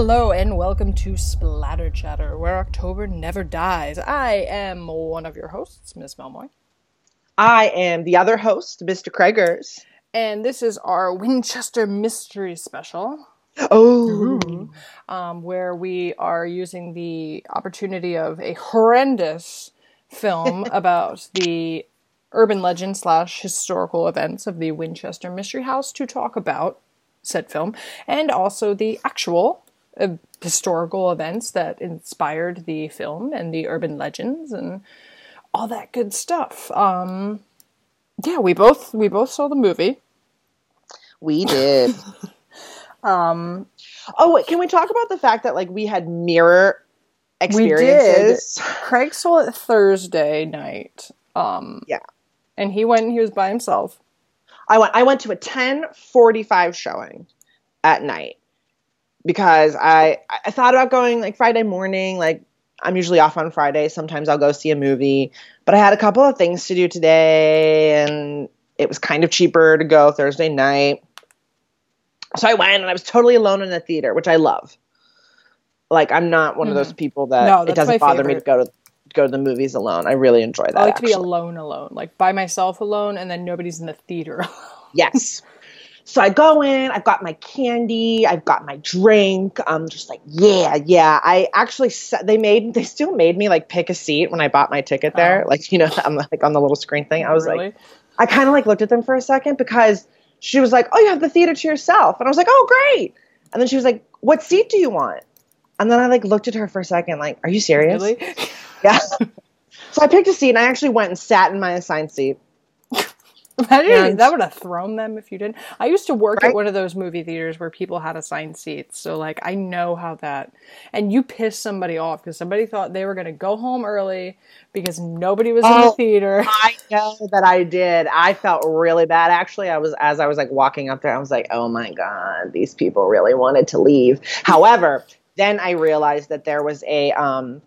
Hello and welcome to Splatter Chatter, where October never dies. I am one of your hosts, Miss Melmoy. I am the other host, Mr. Craigers. And this is our Winchester Mystery Special. Oh. Um, where we are using the opportunity of a horrendous film about the urban legend slash historical events of the Winchester Mystery House to talk about said film and also the actual uh, historical events that inspired the film and the urban legends and all that good stuff. Um, yeah, we both we both saw the movie. We did. Um, oh, wait, can we talk about the fact that like we had mirror we did. experiences? Craig saw it Thursday night. Um, Yeah. and he went. and He was by himself. I went I went to a 10:45 showing at night because I I thought about going like Friday morning like I'm usually off on Friday. Sometimes I'll go see a movie, but I had a couple of things to do today and it was kind of cheaper to go Thursday night. So I went and I was totally alone in the theater, which I love. Like I'm not one of mm-hmm. those people that No, it doesn't bother me to go to go to the movies alone. I really enjoy that. I like to be alone, alone, like by myself alone, and then nobody's in the theater. Yes. So I go in, I've got my candy, I've got my drink. I'm just like, yeah, yeah. I actually, they made, they still made me like pick a seat when I bought my ticket there. Oh. Like, you know, I'm like on the little screen thing. I was really? like, I kind of like looked at them for a second because she was like, oh, you have the theater to yourself. And I was like, oh, great. And then she was like, what seat do you want? And then I like looked at her for a second, like, are you serious? really? Yeah. so I picked a seat and I actually went and sat in my assigned seat. Imagine that would have thrown them if you didn't. I used to work at one of those movie theaters where people had assigned seats, so like I know how that. And you pissed somebody off because somebody thought they were going to go home early because nobody was in the Oh. theater. I know that I did. I felt really bad actually. I was as I was like walking up there, I was like, "Oh my god, these people really wanted to leave." However, then I realized that there was a um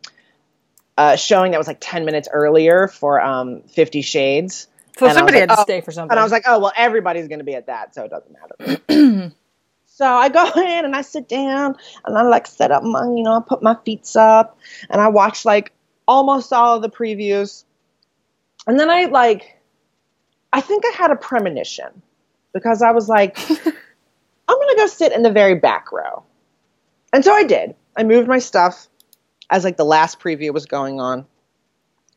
a showing that was like 10 minutes earlier for um 50 Shades. So And somebody like, had to oh. stay for something. And I was like, "Oh, well, everybody's going to be at that, so it doesn't matter." so I go in and I sit down and I like set up my, you know, I put my feet up and I watch like almost all of the previews. And then I like I think I had a premonition because I was like, I'm gonna go sit in the very back row. And so I did. I moved my stuff as like the last preview was going on.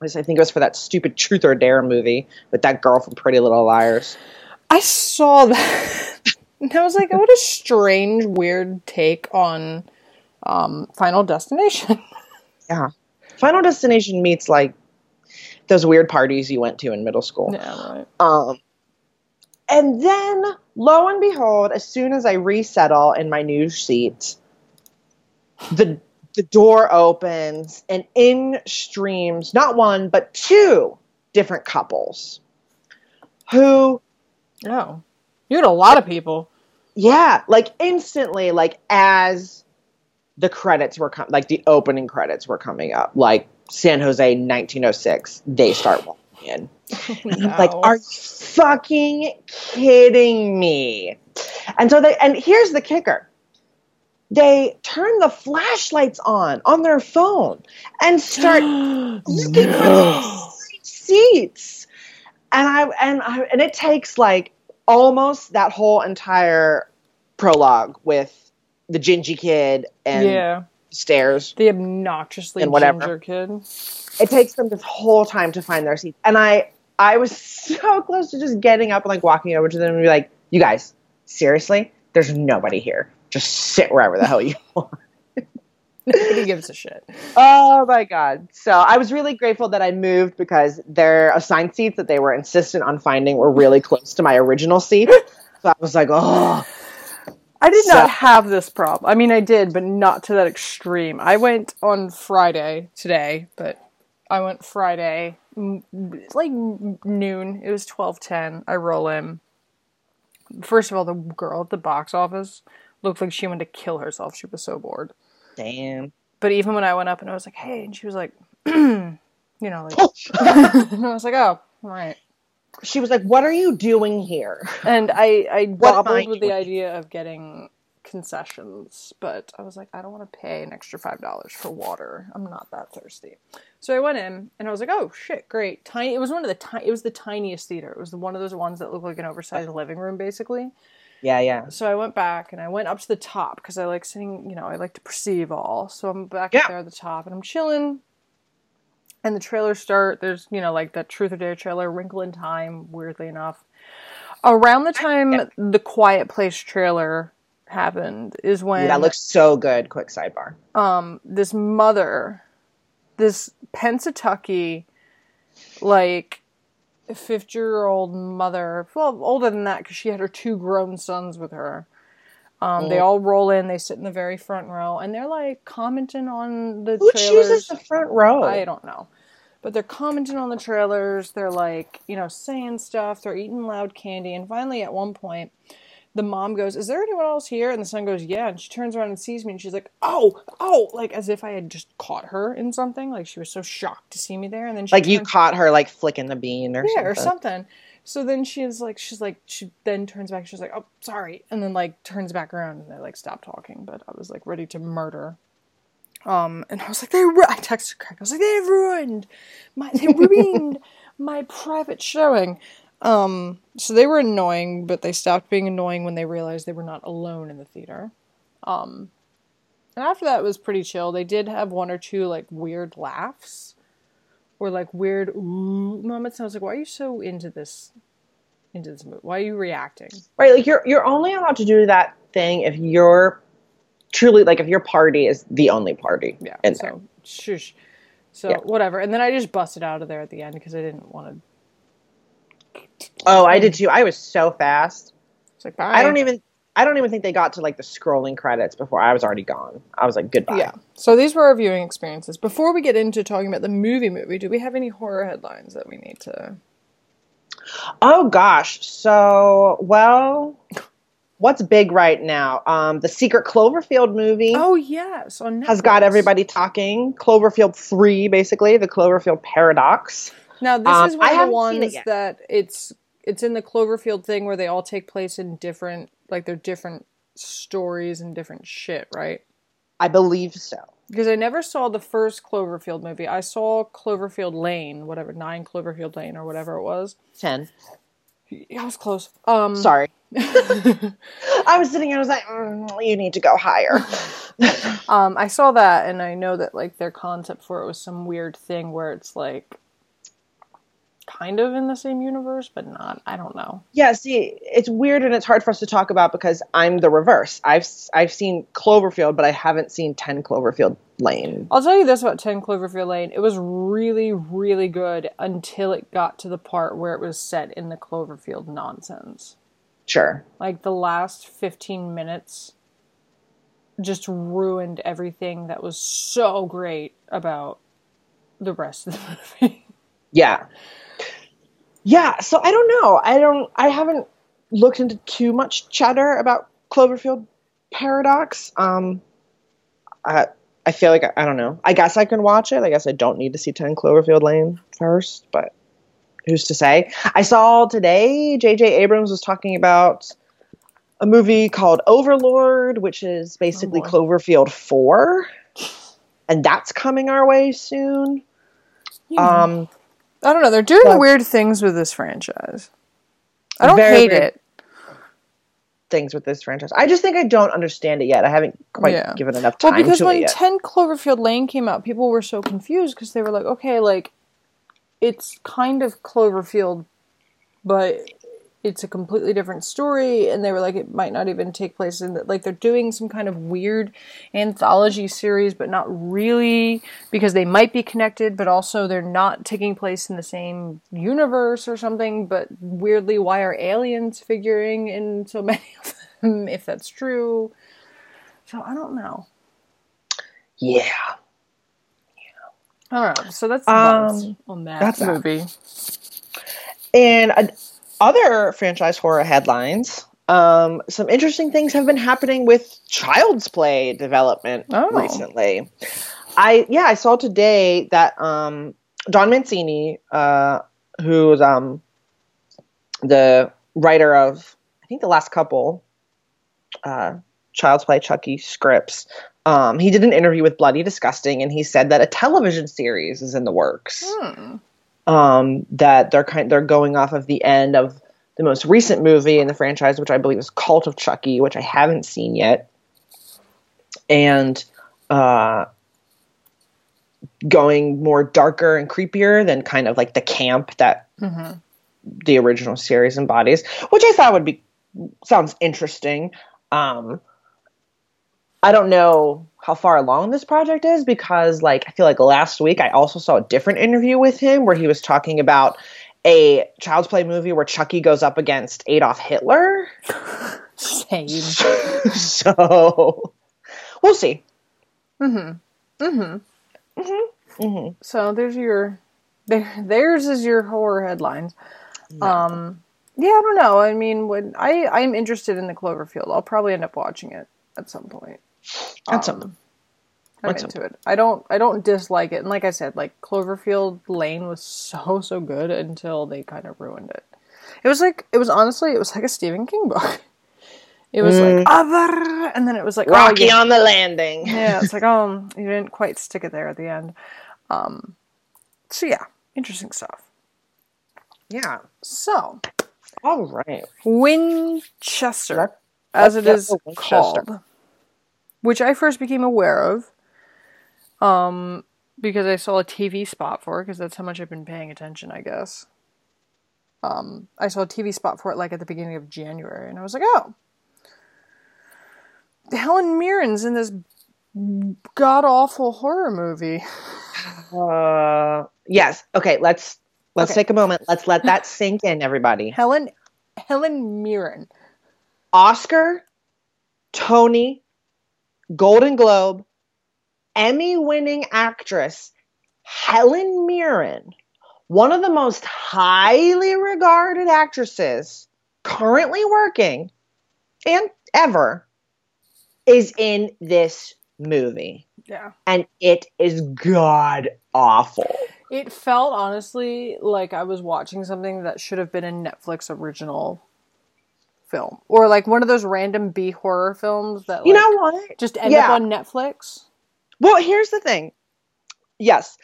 I think it was for that stupid Truth or Dare movie with that girl from Pretty Little Liars. I saw that. and I was like, what a strange, weird take on um, Final Destination. Yeah. Final Destination meets like those weird parties you went to in middle school. yeah, right. Um, and then, lo and behold, as soon as I resettle in my new seat, the the door opens and in streams not one but two different couples who Oh. You had a lot of people. yeah like instantly like as the credits were com- like the opening credits were coming up like san jose 1906 they start walking in And I'm like, are you fucking kidding me? And so they, and here's the kicker. They turn the flashlights on on their phone and start looking for the seats. And I, and I, and it takes like almost that whole entire prologue with the gingy kid and yeah. stairs. The obnoxiously And whatever. ginger kid. it takes them this whole time to find their seats. And I I was so close to just getting up and like walking over to them and be like, you guys, seriously? There's nobody here. Just sit wherever the hell you want. Nobody gives a shit. Oh my god. So I was really grateful that I moved because their assigned seats that they were insistent on finding were really close to my original seat. So I was like, oh I did So- not have this problem. I mean, I did, but not to that extreme. I went on Friday today, but I went Friday like noon. It was twelve ten. I roll in. First of all, the girl at the box office looked like she wanted to kill herself. She was so bored. damn. But even when I went up and I was like, "Hey," and she was like, "You know," like, and I was like, "Oh, all right." She was like, What are you doing here? And I, I What am dabbled I with the idea of getting concessions, but I was like, I don't want to pay an extra five dollars for water. I'm not that thirsty. So I went in and I was like, oh shit, great. Tiny. It was one of the tiny. It was the tiniest theater. It was one of those ones that looked like an oversized living room, basically. Yeah, yeah. So I went back and I went up to the top because I like sitting. You know, I like to perceive all. So I'm back Yeah. up there at the top and I'm chilling. And the trailers start. There's you know like that Truth or Dare trailer, Wrinkle in Time. Weirdly enough, around the time the Quiet Place trailer happened is when That looks so good. Quick sidebar. um this mother this Pennsatucky like 50 year old mother well older than that because she had her two grown sons with her um, they Mm. all roll in they sit in the very front row and they're like commenting on the Who trailers chooses the front row? I don't know. But they're commenting on the trailers. They're like, you know, saying stuff. They're eating loud candy. And finally, at one point, the mom goes, Is there anyone else here? And the son goes, Yeah. And she turns around and sees me and she's like, Oh, oh, like as if I had just caught her in something. Like she was so shocked to see me there. And then she like you caught her like flicking the bean or yeah, something. or something. So then she's like, she's like, she then turns back. She's like, oh, sorry, and then like turns back around and they like stop talking. But I was like ready to murder. Um, and I was like, they. Ru-. I texted Craig. I was like, they ruined my. They ruined my private showing. Um, so they were annoying, but they stopped being annoying when they realized they were not alone in the theater. Um, and after that it was pretty chill. They did have one or two like weird laughs or like weird ooh moments. And I was like, why are you so into this into this movie? Why are you reacting? Right, like you're you're only allowed to do that thing if you're truly like if your party is the only party Yeah. in there. so shush. So Yeah. whatever. And then I just busted out of there at the end because I didn't want to. Oh, I did too. I was so fast. It's like bye. I don't even I don't even think they got to like the scrolling credits before I was already gone. I was like goodbye. Yeah. So these were our viewing experiences. Before we get into talking about the movie movie, do we have any horror headlines that we need to? Oh gosh. So, well, what's big right now? Um the Secret Cloverfield movie Oh yes, has got everybody talking. Cloverfield 3 basically, the Cloverfield paradox. Now this Um, is one I of the ones it that it's it's in the Cloverfield thing where they all take place in different like they're different stories and different shit, right? I believe so. Because I never saw the first Cloverfield movie. I saw Cloverfield Lane, whatever, nine Cloverfield Lane or whatever it was. 10. Yeah, I was close. Um, Sorry. I was sitting here I was like, mm, you need to go higher. um, I saw that, and I know that like their concept for it was some weird thing where it's like kind of in the same universe, but not. I don't know. Yeah, see, it's weird and it's hard for us to talk about because I'm the reverse. I've I've seen Cloverfield, but I haven't seen 10 Cloverfield Lane. I'll tell you this about 10 Cloverfield Lane. It was really, really good until it got to the part where it was set in the Cloverfield nonsense. Sure. Like the last 15 minutes just ruined everything that was so great about the rest of the movie. Yeah. Yeah, so I don't know. I don't I haven't looked into too much chatter about Cloverfield Paradox. Um I I feel like I, I don't know. I guess I can watch it. I guess I don't need to see 10 Cloverfield Lane first, but who's to say? I saw today JJ Abrams was talking about a movie called Overlord, which is basically boy. Cloverfield 4. And that's coming our way soon. Um I don't know. They're doing Well- weird things with this franchise. I don't hate it. things with this franchise. I just think I don't understand it yet. I haven't quite Yeah. given enough time. Well, because when. 10 Cloverfield Lane came out, people were so confused because they were like, okay, like, it's kind of Cloverfield, but it's a completely different story. And they were like, it might not even take place in that. Like, they're doing some kind of weird anthology series, but not really because they might be connected, but also they're not taking place in the same universe or something. But weirdly, why are aliens figuring in so many of them, if that's true? So I don't know. yeah. Yeah all right, so that's Um, on that that's that. movie. And uh, other franchise horror headlines. Um, some interesting things have been happening with Child's Play development Oh. recently. I yeah, I saw today that um, Don Mancini, uh, who's um, the writer of I think the last couple, uh, Child's Play Chucky scripts. Um, he did an interview with Bloody Disgusting, and he said that a television series is in the works. Hmm. Um, that they're kind they're going off of the end of the most recent movie in the franchise, which I believe is Cult of Chucky, which I haven't seen yet, and uh, going more darker and creepier than kind of like the camp that Mhm. the original series embodies, which I thought would be sounds interesting. Um, I don't know how far along this project is because, like, I feel like last week I also saw a different interview with him where he was talking about a Child's Play movie where Chucky goes up against Adolf Hitler. Same. so we'll see. Mm-hmm. Mm-hmm. hmm So there's your there theirs is your horror headlines. Um yeah, I don't know. I mean, when I I'm interested in the Cloverfield. I'll probably end up watching it at some point. At some- I'm at some into it. I don't I don't dislike it. And like I said, like Cloverfield Lane was so so good until they kind of ruined it. It was like it was honestly it was like a Stephen King book. It was like other and then it was like oh, Rocky yeah. on the landing. yeah, it's like, oh, you didn't quite stick it there at the end. Um, so yeah, interesting stuff. Yeah. So All right. Winchester, Let's- as it get Winchester. called, which I first became aware of, um, because I saw a TV spot for it. Because that's how much I've been paying attention, I guess. Um, I saw a TV spot for it like at the beginning of January, and I was like, oh. Helen Mirren's in this god awful horror movie. Uh, yes. Okay. Let's let's Okay. take a moment. Let's let that sink in, everybody. Helen Helen Mirren. Oscar, Tony, Golden Globe, Emmy-winning actress Helen Mirren, one of the most highly regarded actresses currently working and ever, is in this movie, Yeah. and it is god awful. It felt honestly like I was watching something that should have been a Netflix original film. Or like one of those random B horror films that like, You know what? just end Yeah. up on Netflix. Well, here's the thing. Yes,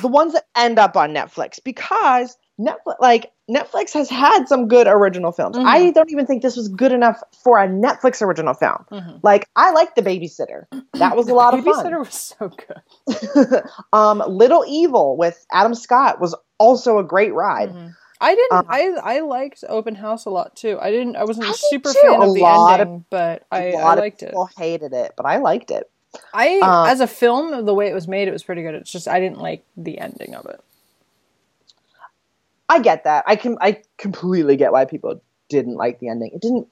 the ones that end up on Netflix because Netflix, like Netflix, has had some good original films. Mhm. I don't even think this was good enough for a Netflix original film. Mhm. Like I like The Babysitter. That was a lot of fun. Babysitter was so good. um, Little Evil with Adam Scott was also a great ride. Mhm. I didn't. Um, I I liked Open House a lot too. I didn't. I wasn't I a super too. fan A of the lot of- ending, but I, I liked of it. people hated it, but I liked it. I um, as a film, the way it was made, it was pretty good. It's just I didn't like the ending of it. I get that. I can I completely get why people didn't like the ending. It didn't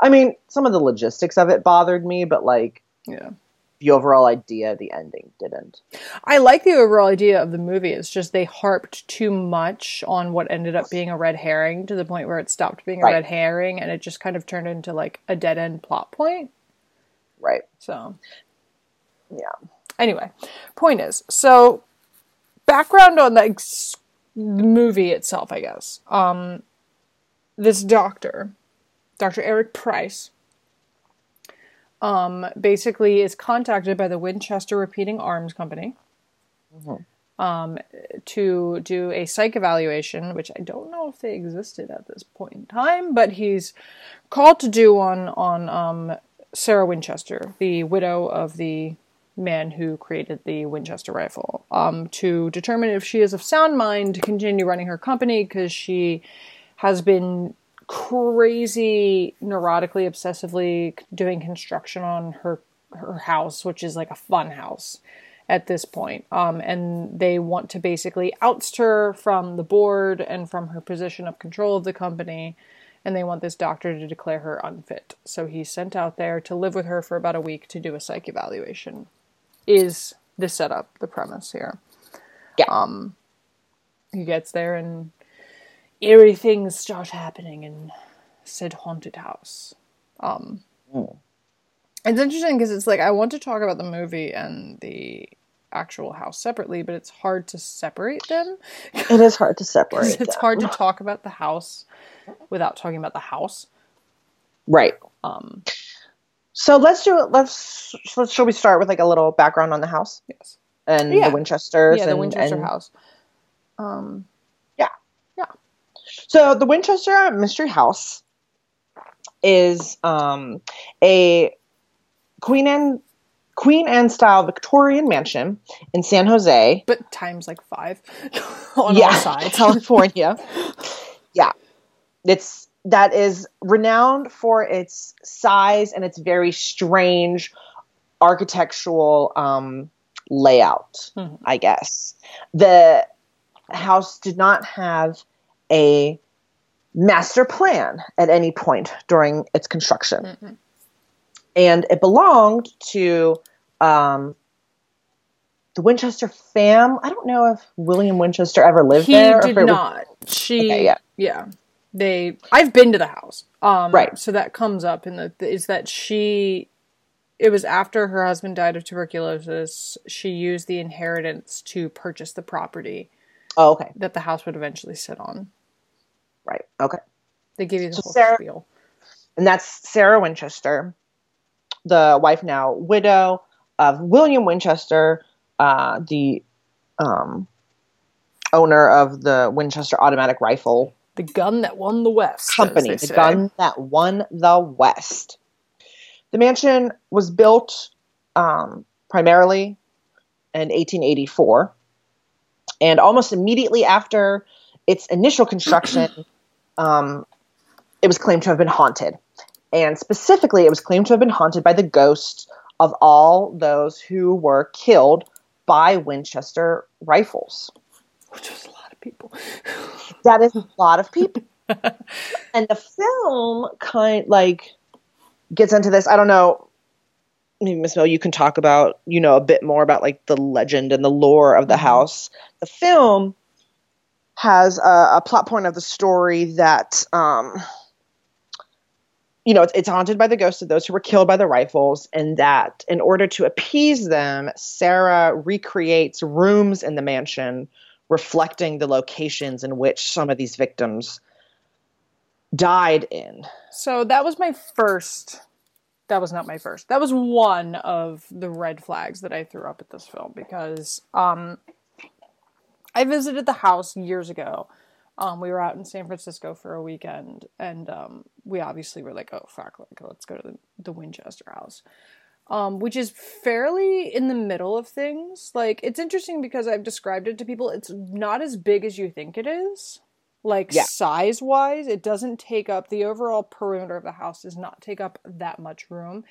I mean, some of the logistics of it bothered me, but like Yeah. The overall idea, the ending didn't. I like the overall idea of the movie. It's just they harped too much on what ended up being a red herring to the point where it stopped being a Right. red herring and it just kind of turned into like a dead end plot point. Right. So, Yeah. anyway, point is so background on the movie itself, I guess. Um, this doctor, Dr. Eric Price, um, basically is contacted by the Winchester Repeating Arms Company um, to do a psych evaluation, which I don't know if they existed at this point in time, but he's called to do on on um, Sarah Winchester, the widow of the man who created the Winchester rifle, um, to determine if she is of sound mind to continue running her company because she has been crazy neurotically obsessively doing construction on her her house which is like a fun house at this point. Um, and they want to basically oust her from the board and from her position of control of the company. And they want this doctor to declare her unfit. So he's sent out there to live with her for about a week to do a psych evaluation is the setup the premise here. Yeah. um he gets there and eerie things start happening in said haunted house. Um, Mm. It's interesting because it's like I want to talk about the movie and the actual house separately, but it's hard to separate them. It is hard to separate. it's them. hard to talk about the house without talking about the house. Right. Um, So let's do it. Let's let's shall we start with like a little background on the house Yes. and Yeah. the Winchesters? Yeah, the and- Winchester and- house. Um, So the Winchester Mystery House is um, a Queen Anne Queen Anne style Victorian mansion in San Jose, but times like five on yeah, all sides. California. yeah, it's that is renowned for its size and its very strange architectural um, layout. Mhm. I guess the house did not have a master plan at any point during its construction, Mhm. and it belonged to um, the Winchester fam. I don't know if William Winchester ever lived he there. or if did it was- not. She, Okay, yeah. yeah. They, I've been to the house. Um, Right. So that comes up in the is that she. It was after her husband died of tuberculosis. She used the inheritance to purchase the property Oh, okay, that the house would eventually sit on. Right, okay. They give you the So whole Sarah- spiel. and that's Sarah Winchester, the wife now widow of William Winchester, uh, the um, owner of the Winchester automatic rifle The gun that won the West. company, the say. gun that won the West. The mansion was built um, primarily in 1884, and almost immediately after its initial construction, um, it was claimed to have been haunted. And specifically, it was claimed to have been haunted by the ghosts of all those who were killed by Winchester rifles. Which was a lot of people. That is a lot of people. and the film kind like gets into this. I don't know. Maybe Miss Mill, you can talk about you know a bit more about like the legend and the lore of the Mhm. house. The film has a, a plot point of the story that um, you know it's, it's haunted by the ghosts of those who were killed by the rifles, and that in order to appease them, Sarah recreates rooms in the mansion reflecting the locations in which some of these victims died in. So that was my first. That was not my first. That was one of the red flags that I threw up at this film because um, I visited the house years ago. Um, we were out in San Francisco for a weekend, and um, we obviously were like, "Oh fuck, like, let's go to the, the Winchester house," um, which is fairly in the middle of things. Like, it's interesting because I've described it to people. It's not as big as you think it is like Yeah. size wise it doesn't take up the overall perimeter of the house does not take up that much room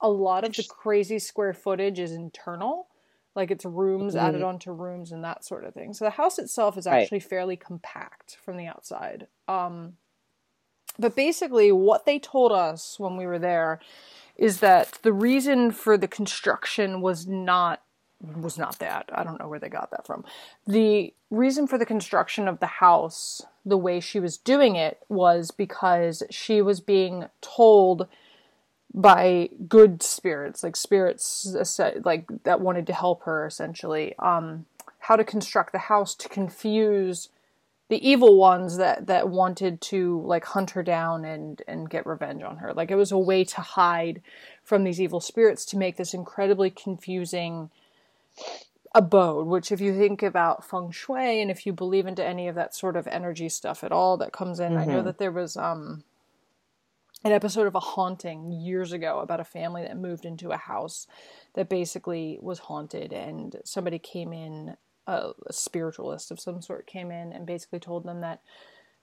a lot of the crazy square footage is internal like it's rooms added onto rooms and that sort of thing so the house itself is Right. actually fairly compact from the outside um but basically what they told us when we were there is that the reason for the construction was not was not that. I don't know where they got that from. The reason for the construction of the house, the way she was doing it, was because she was being told by good spirits, like spirits like that wanted to help her essentially, um, how to construct the house to confuse the evil ones that that wanted to like hunt her down and and get revenge on her. Like it was a way to hide from these evil spirits to make this incredibly confusing abode, which if you think about feng shui and if you believe into any of that sort of energy stuff at all that comes in, I know Mhm. that there was um an episode of a haunting years ago about a family that moved into a house that basically was haunted and somebody came in a, a spiritualist of some sort came in and basically told them that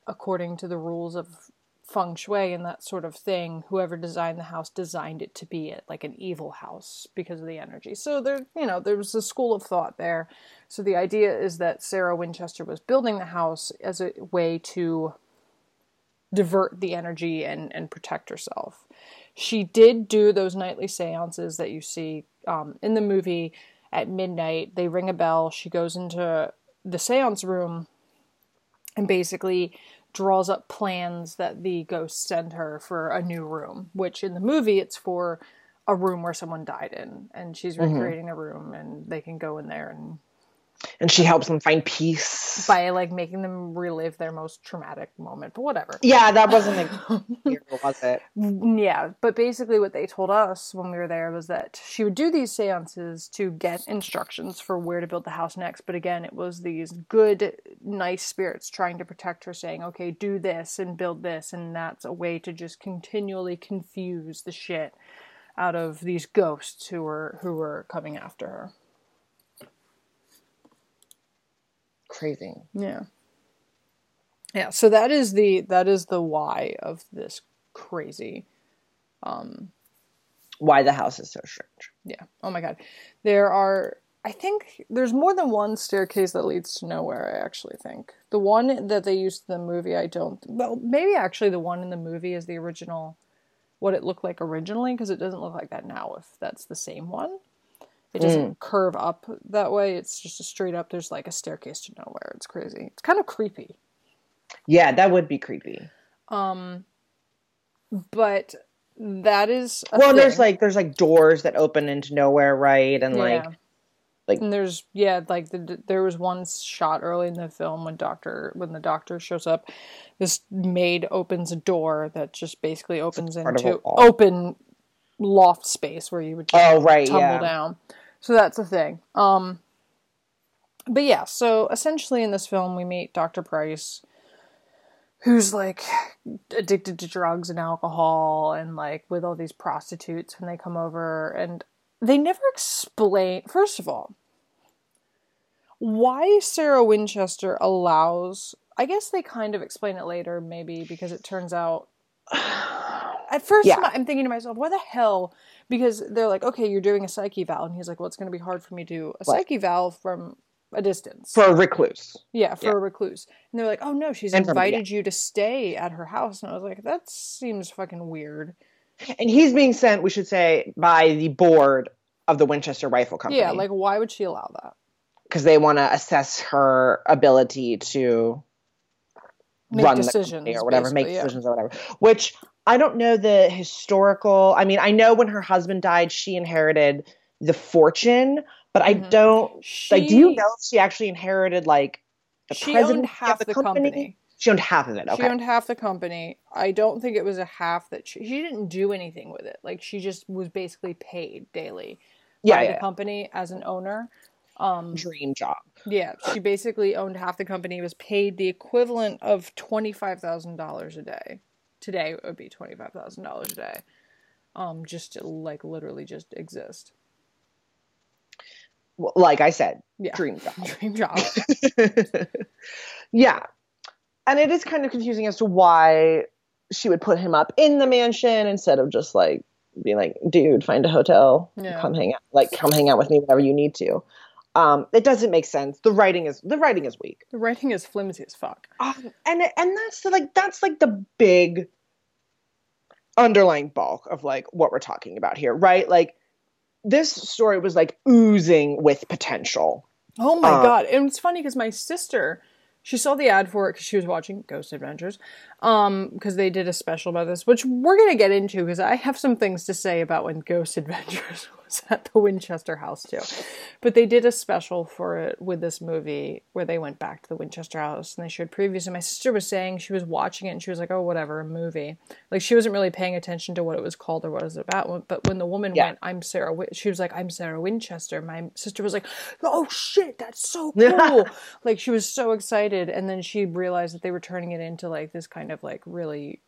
according to the rules of feng shui and that sort of thing whoever designed the house designed it to be a, like an evil house because of the energy. So there you know there was a school of thought there. So the idea is that sarah winchester was building the house as a way to divert the energy and and protect herself. She did do those nightly seances that you see um, in the movie at midnight. They ring a bell. She goes into the seance room and basically draws up plans that the ghosts send her for a new room which in the movie it's for a room where someone died in. And she's Mhm. recreating a room and they can go in there and and she helps them find peace by like making them relive their most traumatic moment. But whatever. Yeah, that wasn't a was it? Mm, yeah, but basically what they told us when we were there was that she would do these seances to get instructions for where to build the house next. But again, it was these good, nice spirits trying to protect her, saying, "Okay, do this and build this," and that's a way to just continually confuse the shit out of these ghosts who were who were coming after her. Crazy. Yeah. Yeah, so that is the that is the why of this crazy um why the house is so strange. Yeah. Oh my god. There are I think there's more than one staircase that leads to nowhere, I actually think. The one that they used in the movie I don't well, maybe actually the one in the movie is the original what it looked like originally because it doesn't look like that now if that's the same one. It doesn't mm. curve up that way. It's just a straight up. There's like a staircase to nowhere. It's crazy. It's kind of creepy. Yeah, that would be creepy. Um, but that is well. Thing. There's like there's like doors that open into nowhere, right? And yeah. like like and there's yeah like the, there was one shot early in the film when doctor when the doctor shows up this maid opens a door that just basically opens into open loft space where you would oh right tumble yeah. down so that's the thing. Um, but yeah, so essentially in this film we meet Dr. Price, who's like addicted to drugs and alcohol, and like with all these prostitutes when they come over, and they never explain. First of all, why Sarah Winchester allows. I guess they kind of explain it later, maybe because it turns out. At first, yeah. I'm thinking to myself, "Why the hell because they're like, okay, you're doing a psych eval, and he's like, well, it's going to be hard for me to do a what? psych eval from a distance for a recluse. Yeah, for yeah. a recluse. And they're like, oh no, she's and invited from, yeah. you to stay at her house, and I was like, that seems fucking weird. And he's being sent, we should say, by the board of the Winchester Rifle Company. Yeah, like why would she allow that? Because they want to assess her ability to make run decisions or whatever, make decisions or whatever. Which I don't know the historical. I mean, I know when her husband died, she inherited the fortune, but I mm-hmm. don't she, like. Do you know if she actually inherited like the she owned half the, the company? company? She owned half of it. Okay. She owned half the company. I don't think it was a half that she, she didn't do anything with it. Like she just was basically paid daily yeah, by yeah. the company as an owner. Um, Dream job. Yeah, she basically owned half the company. Was paid the equivalent of twenty five thousand dollars a day today it would be twenty five thousand dollars a day. Um, just to, like literally just exist. Well, like I said, yeah. dream job. Dream job. yeah, and it is kind of confusing as to why she would put him up in the mansion instead of just like being like, dude, find a hotel, yeah. come hang out, like come hang out with me whenever you need to. Um, it doesn't make sense. The writing is the writing is weak. The writing is flimsy as fuck. Um, and and that's the, like that's like the big underlying bulk of like what we're talking about here, right? Like this story was like oozing with potential. Oh my um, god! And it's funny because my sister, she saw the ad for it because she was watching Ghost Adventures, um, because they did a special about this, which we're gonna get into because I have some things to say about when Ghost Adventures was at the Winchester house too. But they did a special for it with this movie where they went back to the Winchester house and they showed previews. And my sister was saying she was watching it and she was like, "Oh, whatever, a movie." Like she wasn't really paying attention to what it was called or what it was about. But when the woman yeah. went, "I'm Sarah," she was like, "I'm Sarah Winchester." My sister was like, "Oh shit, that's so cool!" like she was so excited. And then she realized that they were turning it into like this kind of like really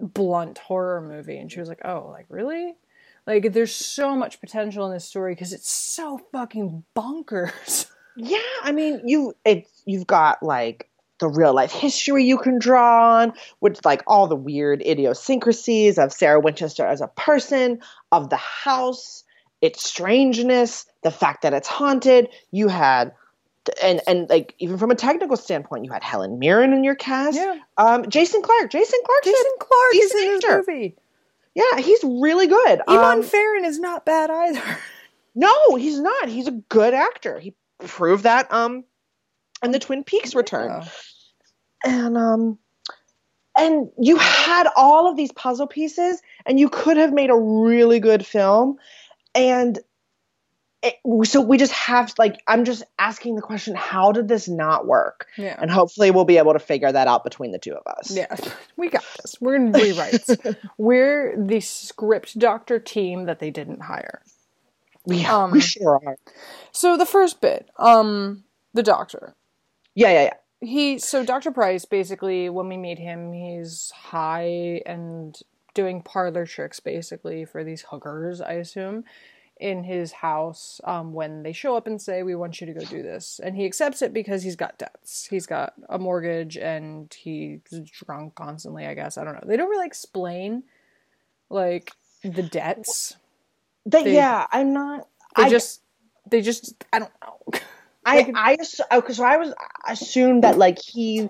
blunt horror movie and she was like oh like really like there's so much potential in this story because it's so fucking bonkers. Yeah, I mean you it's you've got like the real life history you can draw on, with like all the weird idiosyncrasies of Sarah Winchester as a person, of the house, its strangeness, the fact that it's haunted. You had and and like even from a technical standpoint, you had Helen Mirren in your cast. Yeah. Um, Jason Clarke. Jason Clarke. Jason Clarke is in this movie. Yeah, he's really good. Ivan um, Farren is not bad either. No, he's not. He's a good actor. He proved that um in the Twin Peaks return. Yeah. And um and you had all of these puzzle pieces and you could have made a really good film and it, so we just have like I'm just asking the question: How did this not work? Yeah. And hopefully we'll be able to figure that out between the two of us. Yeah, we got this. We're gonna rewrites. We're the script doctor team that they didn't hire. We, Um, we sure are. So the first bit, um, the doctor. Yeah, yeah, yeah. He so Dr. Price basically when we meet him, he's high and doing parlor tricks basically for these hookers, I assume, in his house um, when they show up and say, We want you to go do this. And he accepts it because he's got debts. He's got a mortgage and he's drunk constantly, I guess. I don't know. They don't really explain like the debts. They, They- yeah, I'm not. They I just they just I don't know. I I because I was I assumed that like he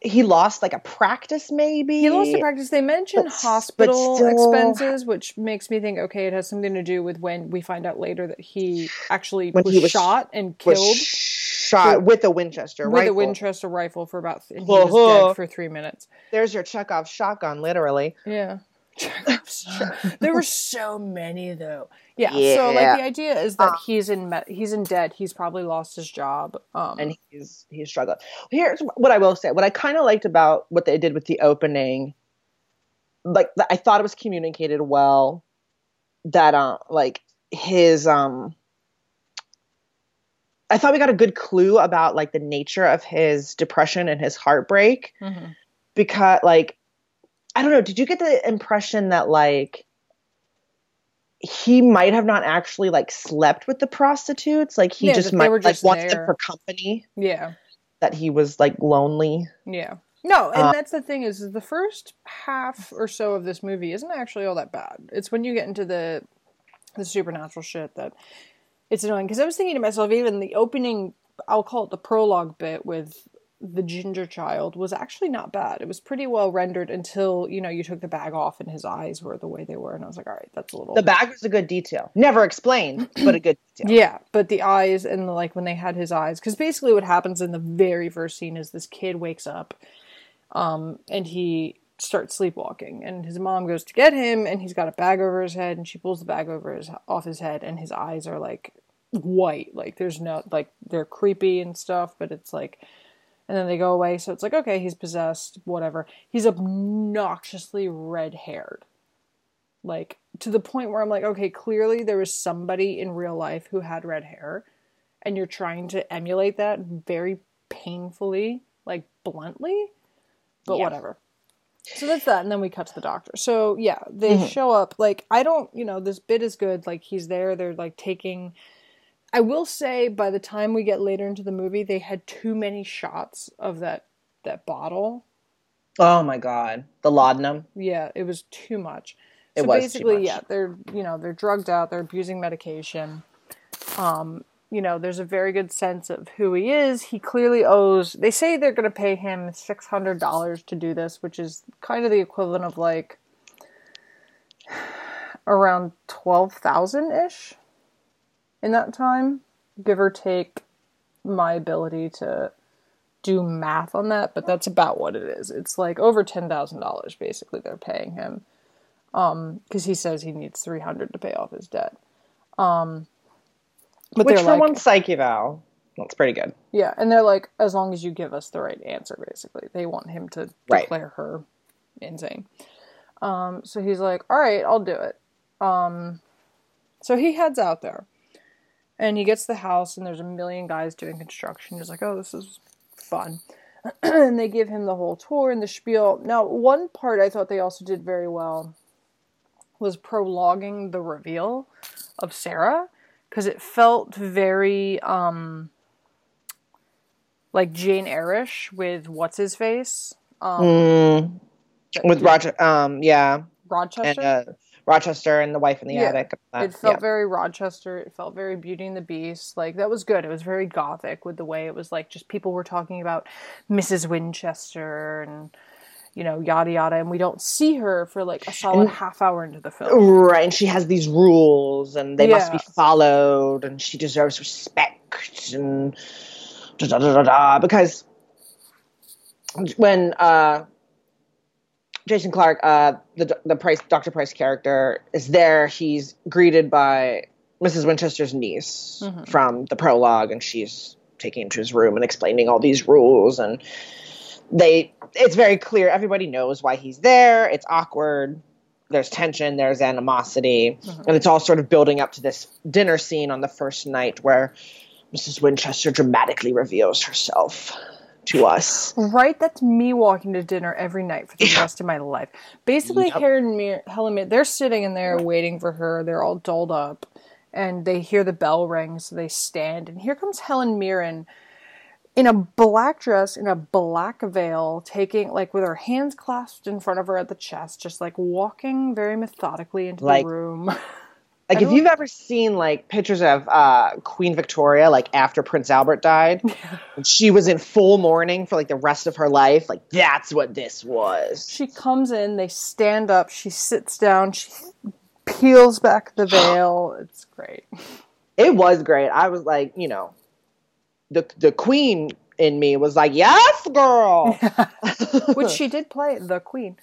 he lost like a practice maybe. He lost a practice. They mention But hospital but still- expenses, which makes me think, okay, it has something to do with when we find out later that he actually was, he was- shot and killed shot with a Winchester with a rifle. Winchester rifle for about, he was uh-huh. dead for three minutes. There's your Chekhov shotgun, literally. Yeah. There were so many though. Yeah, So like the idea is that Uh. he's in me- he's in debt. He's probably lost his job. Um, and he's he's struggling. Here's what I will say: what I kind of liked about what they did with the opening, like I thought it was communicated well. That uh, like his um, I thought we got a good clue about like the nature of his depression and his heartbreak mhm. because like I don't know. Did you get the impression that like he might have not actually like slept with the prostitutes? Like he Yeah, just might like just wanted there. them for company. Yeah. That he was like lonely. Yeah. No, and Uh, that's the thing is, is the first half or so of this movie isn't actually all that bad. It's when you get into the the supernatural shit that it's annoying. Because I was thinking to myself, even the opening, I'll call it the prologue bit with the ginger child was actually not bad. It was pretty well rendered until you know you took the bag off and his eyes were the way they were, and I was like, all right, that's a little. The bag was a good detail. Never explained, but a good detail. Yeah, but the eyes and the, like when they had his eyes, because basically what happens in the very first scene is this kid wakes up, um, and he starts sleepwalking, and his mom goes to get him, and he's got a bag over his head, and she pulls the bag over his off his head, and his eyes are like white, like there's no like they're creepy and stuff, but it's like. And then they go away, so it's like, okay, he's possessed, whatever. He's obnoxiously red haired like to the point where I'm like, okay, clearly there was somebody in real life who had red hair, and you're trying to emulate that very painfully, like bluntly, but Yeah. whatever. So that's that, and then we cut to the doctor. So yeah, they Mhm. show up. Like I don't, you know, this bit is good. Like he's there. They're like taking. I will say, by the time we get later into the movie, they had too many shots of that that bottle. Oh my god, the laudanum. Yeah, it was too much. It so was too basically, much. yeah, they're you know they're drugged out, they're abusing medication. Um, you know, there's a very good sense of who he is. He clearly owes. They say they're going to pay him six hundred dollars to do this, which is kind of the equivalent of like around twelve thousand ish in that time, give or take. My ability to do math on that, but that's about what it is. It's like over ten thousand dollars basically they're paying him, um, because he says he needs three hundred to pay off his debt. Um, but Which they're for like, one psych eval, that's pretty good. yeah, and they're like, as long as you give us the right answer, basically, they want him to Right. declare her insane. Um, so he's like, all right, I'll do it. Um, so he heads out there, and he gets the house, and there's a million guys doing construction. He's like, oh, this is fun. and they give him the whole tour and the spiel. Now, one part I thought they also did very well was prologuing the reveal of Sarah because it felt very um like Jane Eyreish with what's his face um Mm, with Roger, um, yeah, Rochester. and uh, Rochester and the wife in the Yeah. attic. It felt yeah. very Rochester. It felt very Beauty and the Beast. Like that was good. It was very gothic with the way it was like just people were talking about Mrs. Winchester and you know yada yada, and we don't see her for like a solid And- half hour into the film. Right, and she has these rules, and they must be followed, and she deserves respect, and da da da da da. Because when uh, Jason Clarke, uh, the the Price Doctor Price character is there, he's greeted by Mrs. Winchester's niece from the prologue, and she's taking him to his room and explaining all these rules. And they, it's very clear. Everybody knows why he's there. It's awkward. There's tension. There's animosity, and it's all sort of building up to this dinner scene on the first night where Mrs. Winchester dramatically reveals herself to us. Right, that's me walking to dinner every night for the Yeah. rest of my life. Basically, Yep. And Mir- Helen, Mir- they're sitting in there waiting for her. They're all dolled up, and they hear the bell ring, so they stand. And here comes Helen Mirren in a black dress, in a black veil, taking like with her hands clasped in front of her at the chest, just like walking very methodically into Like- the room. Like if you've ever seen like pictures of uh, Queen Victoria, like after Prince Albert died, and she was in full mourning for like the rest of her life, like that's what this was. She comes in, they stand up, she sits down, she peels back the veil. It's great. It was great. I was like, you know, the the Queen in me was like, yes, girl. Which she did play the queen.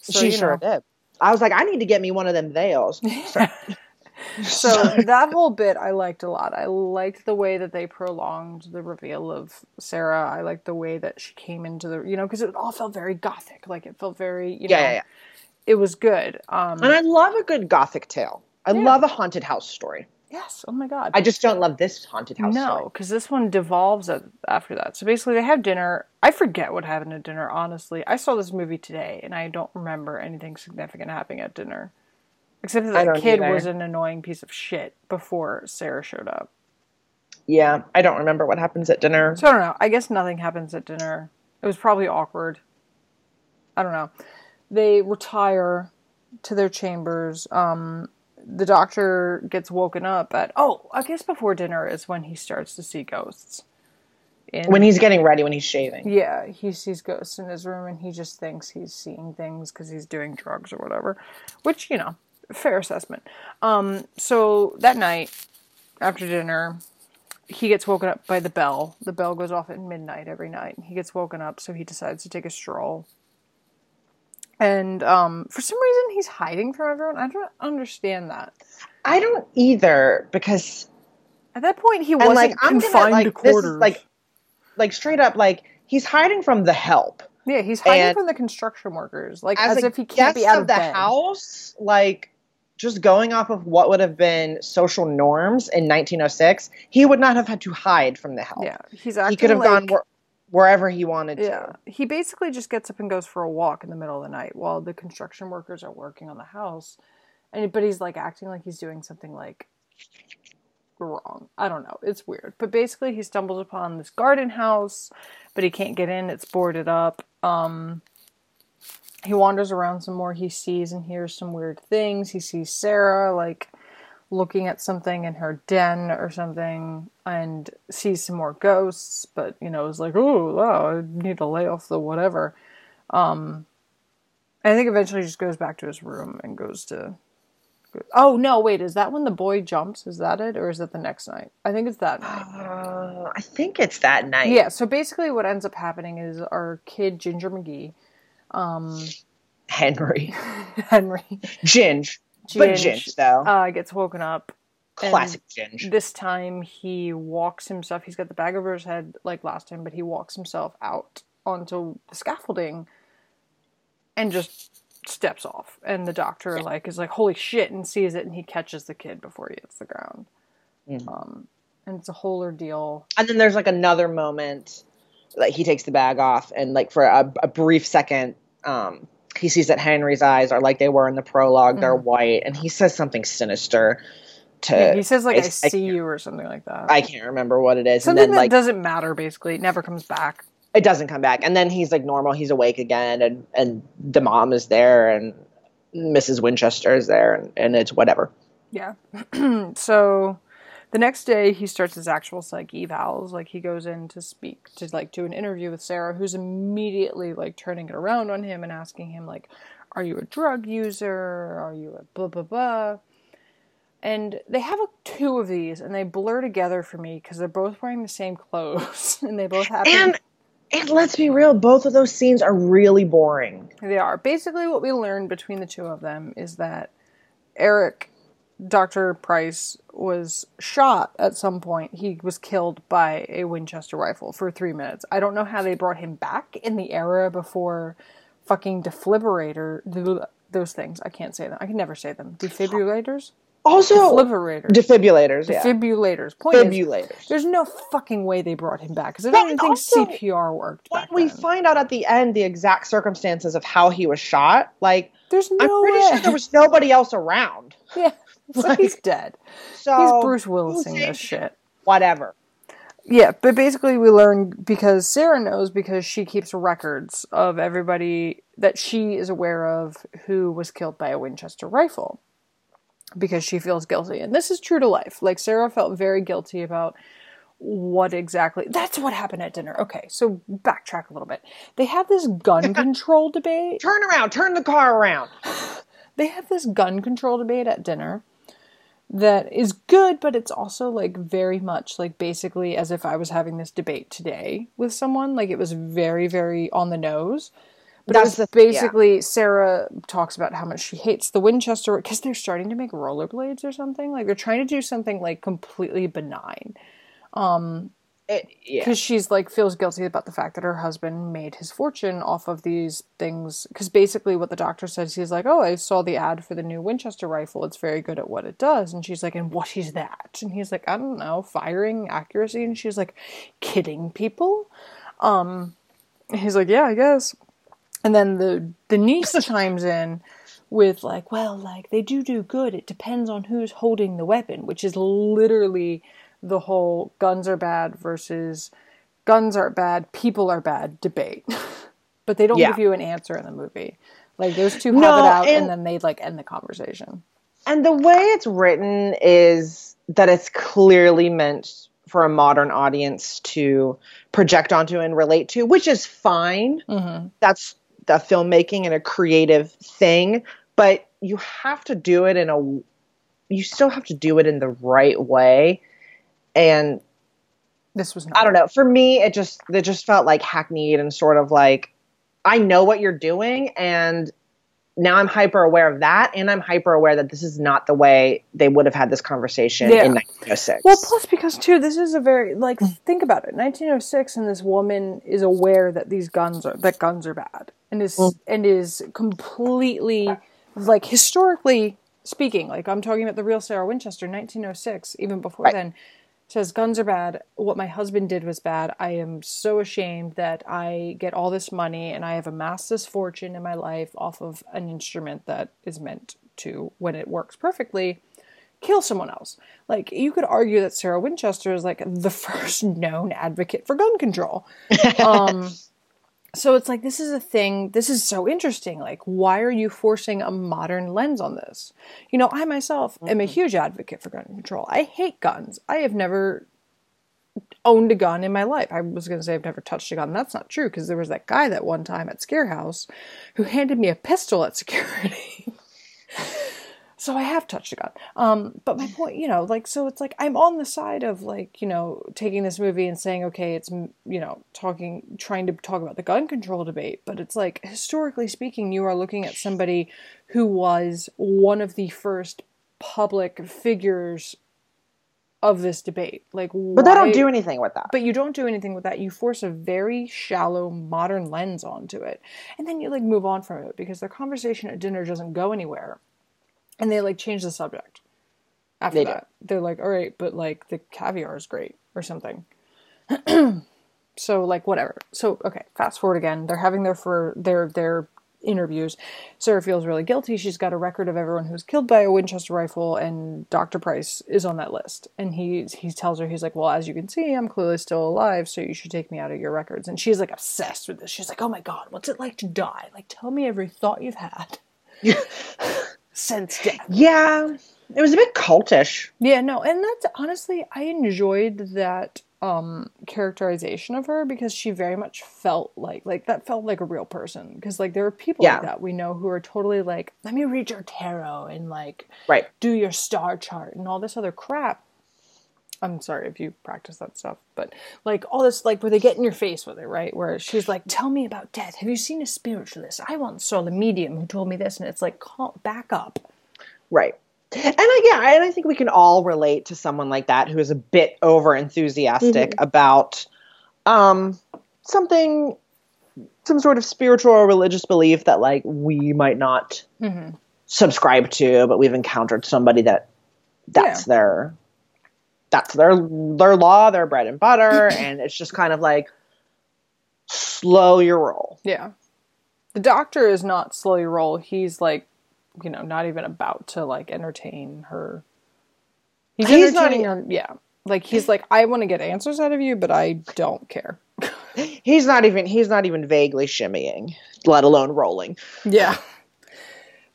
So, she you sure know. did. I was like, I need to get me one of them veils. So that whole bit I liked a lot. I liked the way that they prolonged the reveal of Sarah. I liked the way that she came into the, you know, because it all felt very gothic. Like it felt very, you know, Yeah, yeah, yeah. it was good. Um, And I love a good gothic tale. I love a haunted house story. yes. Oh my god. I just don't love this haunted house no, because this one devolves after that. So basically, they have dinner. I forget what happened at dinner. Honestly, I saw this movie today, and I don't remember anything significant happening at dinner, except that the kid either. was an annoying piece of shit before Sarah showed up. Yeah, I don't remember what happens at dinner. So I don't know. I guess nothing happens at dinner. It was probably awkward. I don't know. They retire to their chambers. Um, the doctor gets woken up at oh, I guess before dinner is when he starts to see ghosts. In, When he's getting ready, when he's shaving. yeah, he sees ghosts in his room and he just thinks he's seeing things because he's doing drugs or whatever, which you know, fair assessment. Um, so that night after dinner, he gets woken up by the bell. The bell goes off at midnight every night. He gets woken up, so he decides to take a stroll. And um, for some reason, he's hiding from everyone. I don't understand that. I don't either because At that point, he wasn't like I'm confined gonna like to this quarters. is like like straight up like he's hiding from the help yeah, he's hiding and- from the construction workers, like as, as, if he can't be out of of the bed. house. Like just going off of what would have been social norms in 1906, he would not have had to hide from the help. Yeah, he's he could have like, gone where, wherever he wanted Yeah, to. he basically just gets up and goes for a walk in the middle of the night while the construction workers are working on the house, and but he's like acting like he's doing something like wrong. I don't know. It's weird, but basically he stumbles upon this garden house, but he can't get in. It's boarded up. Um, he wanders around some more. He sees and hears some weird things. He sees Sarah like looking at something in her den or something and sees some more ghosts, but you know, is like, oh, wow, I need to lay off the whatever. Um, I think eventually he just goes back to his room and goes to. Oh no! Wait, is that when the boy jumps? Is that it, or is it the next night? I think it's that night. Uh, I think it's that night. Yeah. So basically, what ends up happening is our kid Ginger McGee, um, Henry. Henry, Ginge. But Ginge, though. uh, gets woken up Classic Ginge. This time he walks himself. He's got the bag over his head like last time, but he walks himself out onto the scaffolding and just steps off. And the doctor like is like, "Holy shit!" and sees it, and he catches the kid before he hits the ground. Mhm. Um, and it's a whole ordeal. And then there's like another moment, like he takes the bag off, and like for a, a brief second, um, he sees that Henry's eyes are like they were in the prologue. They're white, and he says something sinister. To Yeah, he says like, "I, I- I see can't- you" or something like that. I can't remember what it is, something and then that like doesn't matter. Basically, it never comes back. it doesn't come back, and then he's like normal. He's awake again, and and the mom is there, and Mrs. Winchester is there, and, and it's whatever. Yeah. so the next day he starts his actual psych evals. Like he goes in to speak to like do an interview with Sarah, who's immediately like turning it around on him and asking him like, "Are you a drug user? Are you a blah blah blah?" And they have a, two of these, and they blur together for me because they're both wearing the same clothes, and they both have. And and let's be real, both of those scenes are really boring. They are. Basically, what we learned between the two of them is that Eric Dr. Price was shot at some point. He was killed by a Winchester rifle for three minutes. I don't know how they brought him back in the era before fucking defibrillator. Those things. I can't say them. I can never say them. Defibrillators? Also, Defibrillators. defibrillators. Yeah. Defibrillators. Point is, there's no fucking way they brought him back because I don't even think CPR worked When we then. find out at the end the exact circumstances of how he was shot, like There's no I'm pretty way. sure there was nobody else around. yeah, Like, he's dead. So He's Bruce Willising this shit. Whatever. Yeah, but basically we learn because Sarah knows because she keeps records of everybody that she is aware of who was killed by a Winchester rifle because she feels guilty. And this is true to life. Like Sarah felt very guilty about what exactly that's what happened at dinner. Okay, so backtrack a little bit. They have this gun control debate. Turn around. Turn the car around. They have this gun control debate at dinner that is good, but it's also like very much like basically as if I was having this debate today with someone. Like it was very, very on the nose. But That's it was the- yeah. basically Sarah talks about how much she hates the Winchester because they're starting to make rollerblades or something. Like they're trying to do something like completely benign um, It, yeah. because she's like feels guilty about the fact that her husband made his fortune off of these things. Because basically what the doctor says he's like oh i saw the ad for the new winchester rifle. It's very good at what it does. And she's like and what is that? And he's like i don't know firing accuracy. And she's like kidding people? Um he's like yeah i guess. And then the the niece chimes in with like well like they do do good. It depends on who's holding the weapon which is literally the whole guns are bad versus guns aren't bad people are bad debate but they don't Yeah. give you an answer in the movie like those two have it out and, and- then they like end the conversation And the way it's written is that it's clearly meant for a modern audience to project onto and relate to, which is fine. mm-hmm. That's the filmmaking and a creative thing, but you have to do it in a you still have to do it in the right way. And this was not I don't know. For me, it just it just felt like hackneyed and sort of like I know what you're doing, and now I'm hyper aware of that, and I'm hyper aware that this is not the way they would have had this conversation Yeah. in 1906. Well, plus because too, this is a very like mm. think about it. 1906, and this woman is aware that these guns are that guns are bad, and is mm. and is completely like historically speaking. Like I'm talking about the real Sarah Winchester, 1906. Even before Right. then, says guns are bad. What my husband did was bad. I am so ashamed that I get all this money and I have amassed this fortune in my life off of an instrument that is meant to, when it works perfectly, kill someone else. Like you could argue that Sarah Winchester is like the first known advocate for gun control. Um so it's like this is a thing, this is so interesting. Like why are you forcing a modern lens on this? You know, I myself am a mm-hmm. huge advocate for gun control. I hate guns. I have never owned a gun in my life. I was going to say I've never touched a gun. That's not true because there was that guy that one time at Scarehouse who handed me a pistol at security. So I have touched a gun. Um, but my point, you know, like, so it's like I'm on the side of like, you know, taking this movie and saying, okay, it's, you know, talking, trying to talk about the gun control debate. But it's like, historically speaking, you are looking at somebody who was one of the first public figures of this debate. Like, but they don't do anything with that. but you don't do anything with that. You force a very shallow modern lens onto it. And then you like move on from it because the conversation at dinner doesn't go anywhere. And they like change the subject. After They do. that. They're like, all right, but like the caviar is great or something. so like whatever. So okay, fast forward again. They're having their for their their interviews. Sarah feels really guilty. She's got a record of everyone who's killed by a Winchester rifle, and Dr. Price is on that list. And he he tells her, he's like, Well, as you can see, I'm clearly still alive, so you should take me out of your records. And she's like obsessed with this. She's like, Oh my god, what's it like to die? Like tell me every thought you've had since death. yeah, it was a bit cultish. Yeah, no, and that's honestly I enjoyed that um characterization of her because she very much felt like like that felt like a real person because like there are people Yeah. like that we know who are totally like let me read your tarot and like Right. do your star chart and all this other crap. I'm sorry if you practice that stuff, but like all this, like where they get in your face with it, right? Where she's like, "Tell me about death. Have you seen a spiritualist? I once saw the medium who told me this," and it's like, call, back up. Right. And I, yeah, and I think we can all relate to someone like that who is a bit over enthusiastic about um, something, some sort of spiritual or religious belief that like we might not subscribe to, but we've encountered somebody that that's their that's their their law, their bread and butter, and it's just kind of like slow your roll. Yeah. The doctor is not slow your roll. He's like, you know, not even about to like entertain her. He's, He's not entertaining her. Yeah. Like he's like, I want to get answers out of you, but I don't care. He's not even he's not even vaguely shimmying, let alone rolling. Yeah.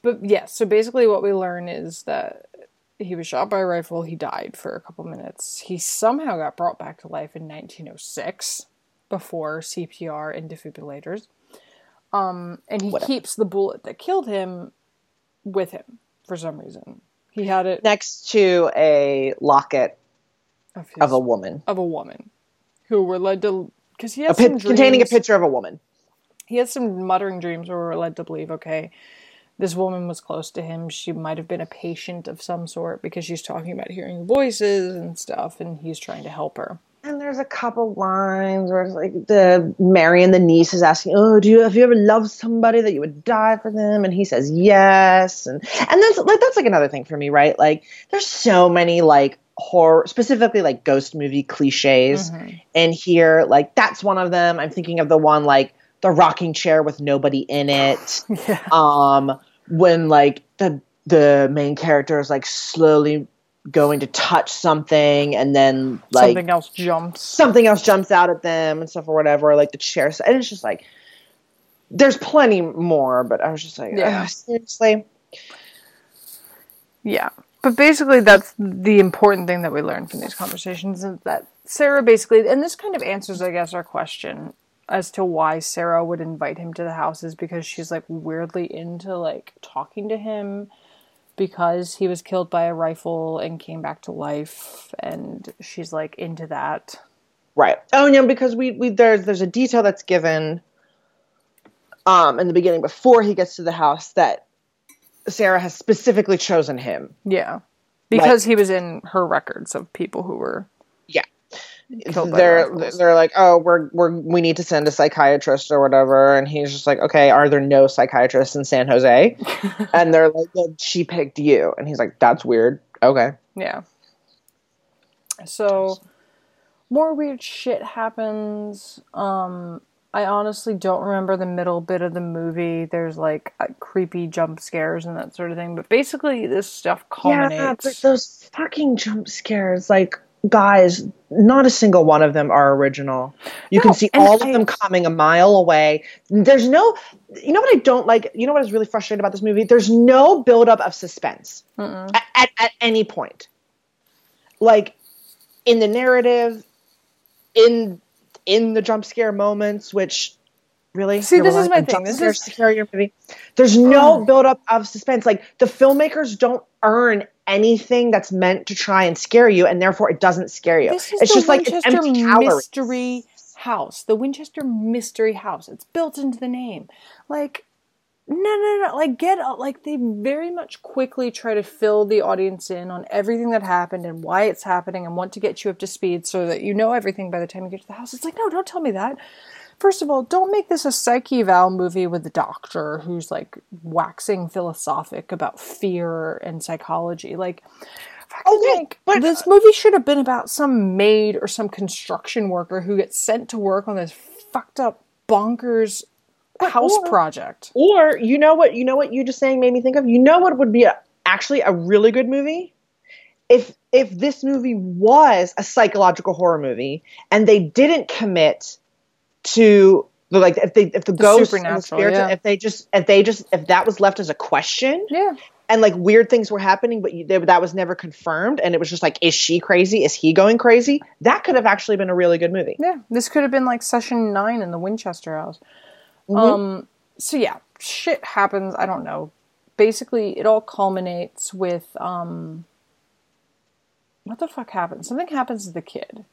But yeah, so basically what we learn is that he was shot by a rifle, he died for a couple minutes. He somehow got brought back to life in 1906 before CPR and defibrillators. Um, and he keeps the bullet that killed him with him for some reason. He had it Next to a locket of, his, of a woman, of a woman who were led to because he a has pi- some containing a picture of a woman. he had some muttering dreams where we were led to believe, okay, this woman was close to him. She might have been a patient of some sort because she's talking about hearing voices and stuff, and he's trying to help her. And there's a couple lines where it's like the Mary and the niece is asking, "Oh, do you have you ever loved somebody that you would die for them?" And he says yes, and and that's like that's like another thing for me, right? Like there's so many like horror, specifically like ghost movie cliches, in here like that's one of them. I'm thinking of the one like the rocking chair with nobody in it. Yeah. um when like the the main character is like slowly going to touch something and then like Something else jumps. something else jumps out at them and stuff or whatever, like the chair. And it's just like, there's plenty more, but I was just like, Yeah. "Ugh, seriously. Yeah. But basically, that's the important thing that we learned from these conversations is that Sarah basically, and this kind of answers, I guess, our question as to why Sarah would invite him to the house is because she's like weirdly into like talking to him because he was killed by a rifle and came back to life, and she's like into that. Right. Oh no, because we, we there's there's a detail that's given um in the beginning before he gets to the house that Sarah has specifically chosen him. Yeah. Because he was in her records of people who were Yeah. They're they're like, oh, we're we're we need to send a psychiatrist or whatever, and he's just like, okay, are there no psychiatrists in San Jose? and they're like, well, she picked you, and he's like, that's weird. Okay, Yeah. So more weird shit happens. Um I honestly don't remember the middle bit of the movie. There's like uh, creepy jump scares and that sort of thing. But basically, this stuff yeah, but those fucking jump scares, like guys, not a single one of them are original. You No, can see all I- of them coming a mile away. There's no, you know what I don't like. You know what is really frustrating about this movie? There's no buildup of suspense Mm-mm. at, at, at any point. Like in the narrative, in in the jump scare moments, which really See, You're this is my thing. This is- your movie. There's no buildup of suspense. Like the filmmakers don't earn anything that's meant to try and scare you, and therefore it doesn't scare you. This is it's the just like it's Winchester empty calories. Mystery House. The Winchester Mystery House. It's built into the name. Like, no, no, no. Like, get like they very much quickly try to fill the audience in on everything that happened and why it's happening and want to get you up to speed so that you know everything by the time you get to the house. It's like, no, don't tell me that. First of all, don't make this a psych eval movie with the doctor who's like waxing philosophic about fear and psychology. Like, Okay, oh, but- this movie should have been about some maid or some construction worker who gets sent to work on this fucked up bonkers house or- project. Or you know what? You know what you just saying made me think of. You know what would be a, actually a really good movie if if this movie was a psychological horror movie and they didn't commit to the like if they if the, ghosts and the spirits yeah. if they just if they just if that was left as a question Yeah. and like weird things were happening but you, they, that was never confirmed and it was just like is she crazy is he going crazy that could have actually been a really good movie Yeah. This could have been like session nine in the Winchester house. Mm-hmm. Um so yeah, shit happens, I don't know. Basically it all culminates with um what the fuck happens? Something happens to the kid.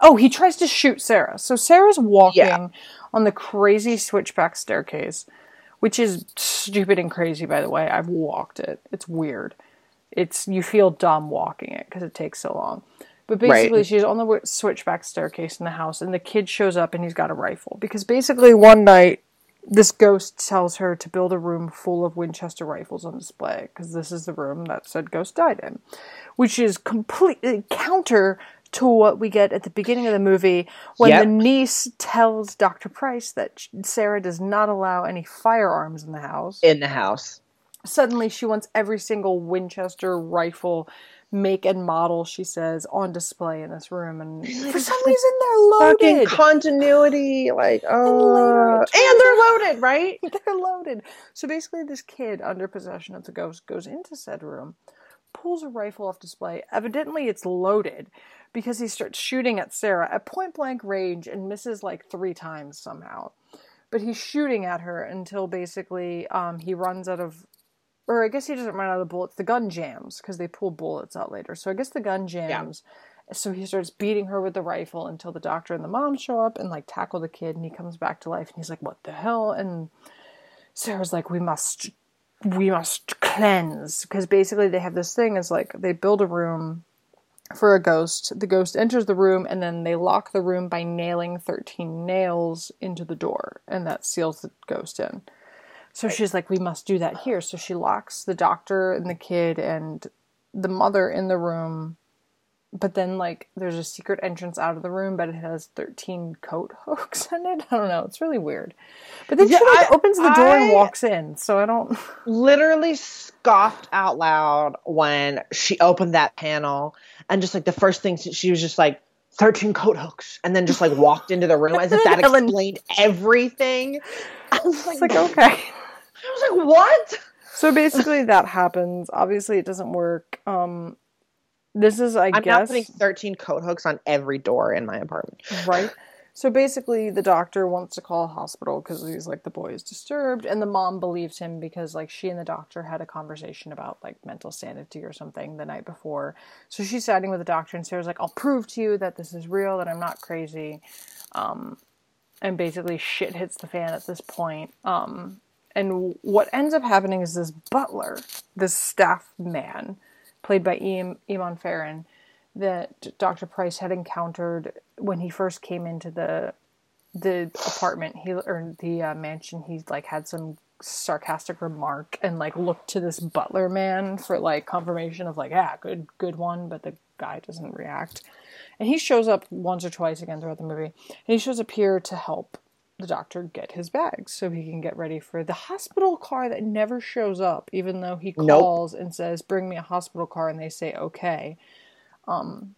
Oh, he tries to shoot Sarah. So Sarah's walking Yeah. on the crazy switchback staircase, which is stupid and crazy by the way. I've walked it. It's weird. it's you feel dumb walking it because it takes so long. But basically, Right. she's on the switchback staircase in the house, and the kid shows up and he's got a rifle. Because basically, one night, this ghost tells her to build a room full of Winchester rifles on display, because this is the room that said ghost died in. Which is completely counter to what we get at the beginning of the movie when Yep. the niece tells Dr. Price that Sarah does not allow any firearms in the house in the house. suddenly she wants every single Winchester rifle make and model, she says, on display in this room. And for some reason, they're Fucking loaded. continuity, like oh, uh, it and they're loaded, right? they're loaded. So basically, this kid under possession of the ghost goes into said room, pulls a rifle off display. Evidently, it's loaded because he starts shooting at Sarah at point blank range and misses like three times somehow. But he's shooting at her until basically um, he runs out of, or I guess he doesn't run out of bullets. The gun jams because they pull bullets out later. So I guess the gun jams. So he starts beating her with the rifle until the doctor and the mom show up and like tackle the kid, and he comes back to life. And he's like, "What the hell?" And Sarah's like, we must, we must cleanse because basically they have this thing. Is like they build a room for a ghost. The ghost enters the room and then they lock the room by nailing thirteen nails into the door, and that seals the ghost in. So she's like, we must do that here. So she locks the doctor and the kid and the mother in the room. But then, like, there's a secret entrance out of the room, but it has 13 coat hooks in it. I don't know. It's really weird. But then Yeah, she, like, I- opens the door and walks in. So I don't. Literally scoffed out loud when she opened that panel, and just like the first thing she- was just like. 13 coat hooks and then just like walked into the room as if that Ellen- explained everything. I was like, like, okay. I was like, what? So basically, that happens. Obviously, it doesn't work. Um, this is, I I'm guess. putting 13 coat hooks on every door in my apartment. right? So basically, the doctor wants to call a hospital because he's like, the boy is disturbed, and the mom believes him because like she and the doctor had a conversation about like mental sanity or something the night before. So she's siding with the doctor, and Sarah's like, "I'll prove to you that this is real, that I'm not crazy." Um, and basically, shit hits the fan at this point. Um, and what ends up happening is this butler, this staff man, played by Eamon Farren, that Dr. Price had encountered when he first came into the the apartment he or the uh, mansion he like had some sarcastic remark and like looked to this butler man for like confirmation of like yeah good good one but the guy doesn't react and he shows up once or twice again throughout the movie and he shows up here to help the doctor get his bags so he can get ready for the hospital car that never shows up even though he Nope. calls and says bring me a hospital car and they say okay Um,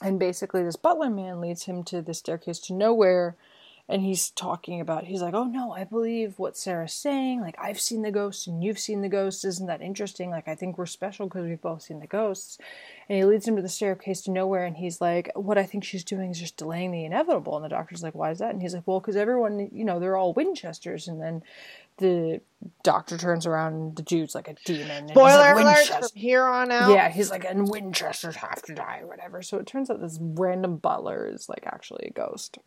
and basically this butler man leads him to the staircase to nowhere and he's talking about he's like oh no i believe what sarah's saying. Like i've seen the ghosts and you've seen the ghosts. Isn't that interesting? Like i think we're special because we've both seen the ghosts. And he leads him to the staircase to nowhere and he's like what i think she's doing is just delaying the inevitable. And the doctor's like why is that? And he's like well because everyone you know they're all winchesters. And then the doctor turns around and the dude's like a demon Spoiler like, alert from here on out. Yeah, he's like, and Winchesters have to die or whatever. So it turns out this random butler is like actually a ghost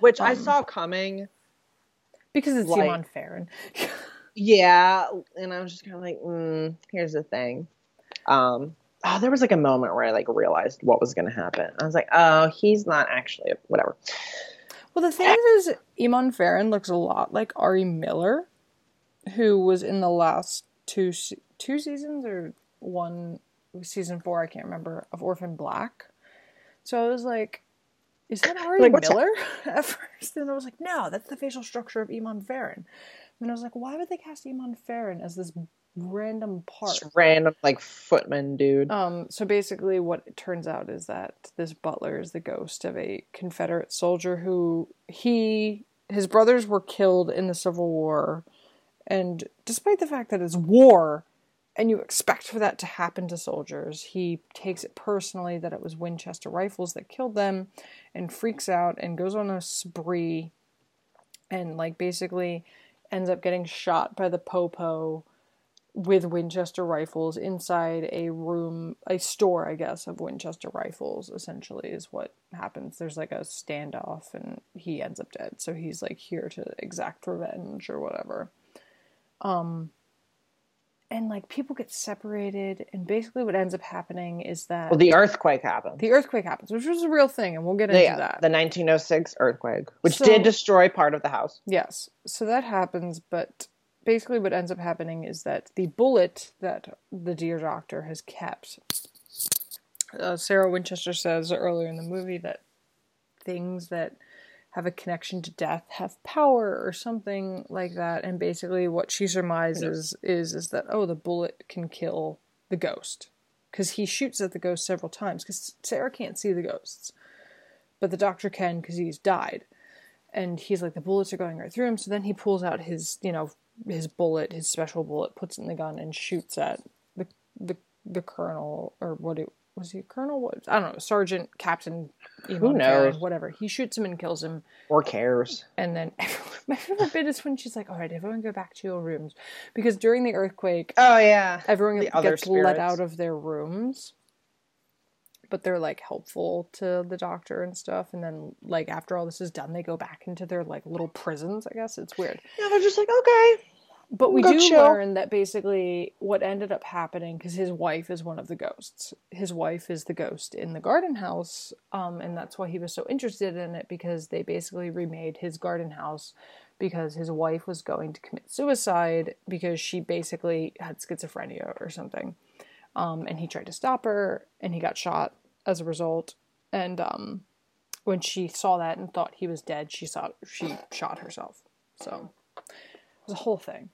Which I Um, saw coming. because it's Like- Simon Farren. Yeah. And I was just kind of like, mm, here's the thing. Um, oh, there was like a moment where I like realized what was going to happen. I was like, oh, he's not actually, whatever. Well, the thing is Eamon Farren looks a lot like Ari Millen, who was in the last two se- two seasons or one season four, I can't remember, of Orphan Black. So I was like, is that Ari Like? Millen at first? And I was like, no, that's the facial structure of Eamon Farren. And I was like, why would they cast Eamon Farren as this random part? Just random like footman dude. Um, so basically, what it turns out is that this butler is the ghost of a Confederate soldier who he his brothers were killed in the Civil War, and despite the fact that it's war, and you expect for that to happen to soldiers, he takes it personally that it was Winchester rifles that killed them, and freaks out and goes on a spree, and like basically ends up getting shot by the popo with Winchester rifles inside a room, a store, I guess, of Winchester rifles, essentially, is what happens. There's like a standoff and he ends up dead. So he's like here to exact revenge or whatever. Um, and like people get separated, and basically what ends up happening is that Well, the earthquake happens. the earthquake happens, which was a real thing, and we'll get into yeah, that. the 1906 earthquake, which So- did destroy part of the house. Yes. So that happens, but basically what ends up happening is that the bullet that the dear doctor has kept. Uh, Sarah Winchester says earlier in the movie that things that have a connection to death have power or something like that. And basically what she surmises is is that oh the bullet can kill the ghost. Because he shoots at the ghost several times because Sarah can't see the ghosts but the doctor can because he's died. And he's like the bullets are going right through him. So then he pulls out his you know his bullet his special bullet puts it in the gun and shoots at the the, the colonel or what it was he colonel? What i don't know sergeant captain Who knows? whatever. He shoots him and kills him. Or cares. and then my favorite bit is when she's like all right everyone go back to your rooms. Because during the earthquake Oh yeah. everyone The gets let out of their rooms. But they're like helpful to the doctor and stuff. And then like after all this is done they go back into their like little prisons i guess. It's weird. Yeah, they're just like okay. But we do learn that basically what ended up happening because his wife is one of the ghosts. His wife is the ghost in the garden house um, and that's why he was so interested in it because they basically remade his garden house because his wife was going to commit suicide because she basically had schizophrenia or something. Um, and he tried to stop her and he got shot as a result. And um, when she saw that and thought he was dead she saw she shot herself. So it was a whole thing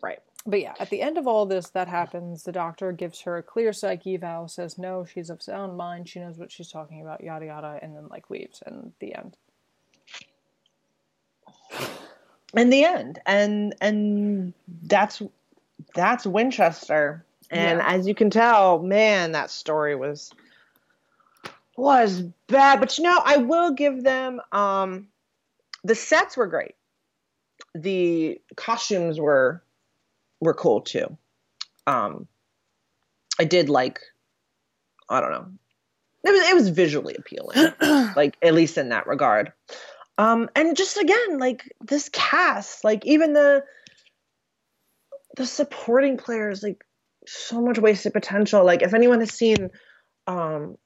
Right. but yeah, at the end of all this, that happens. The doctor gives her a clear psych eval, says no, she's of sound mind, she knows what she's talking about, yada yada, and then like leaves. And the end. in the end and and that's that's winchester and Yeah. as you can tell man that story was was bad but you know i will give them um the sets were great the costumes were were cool too. Um i did like i don't know. It was it was visually appealing like at least in that regard. Um and just again like this cast like even the the supporting players like so much wasted potential. Like if anyone has seen um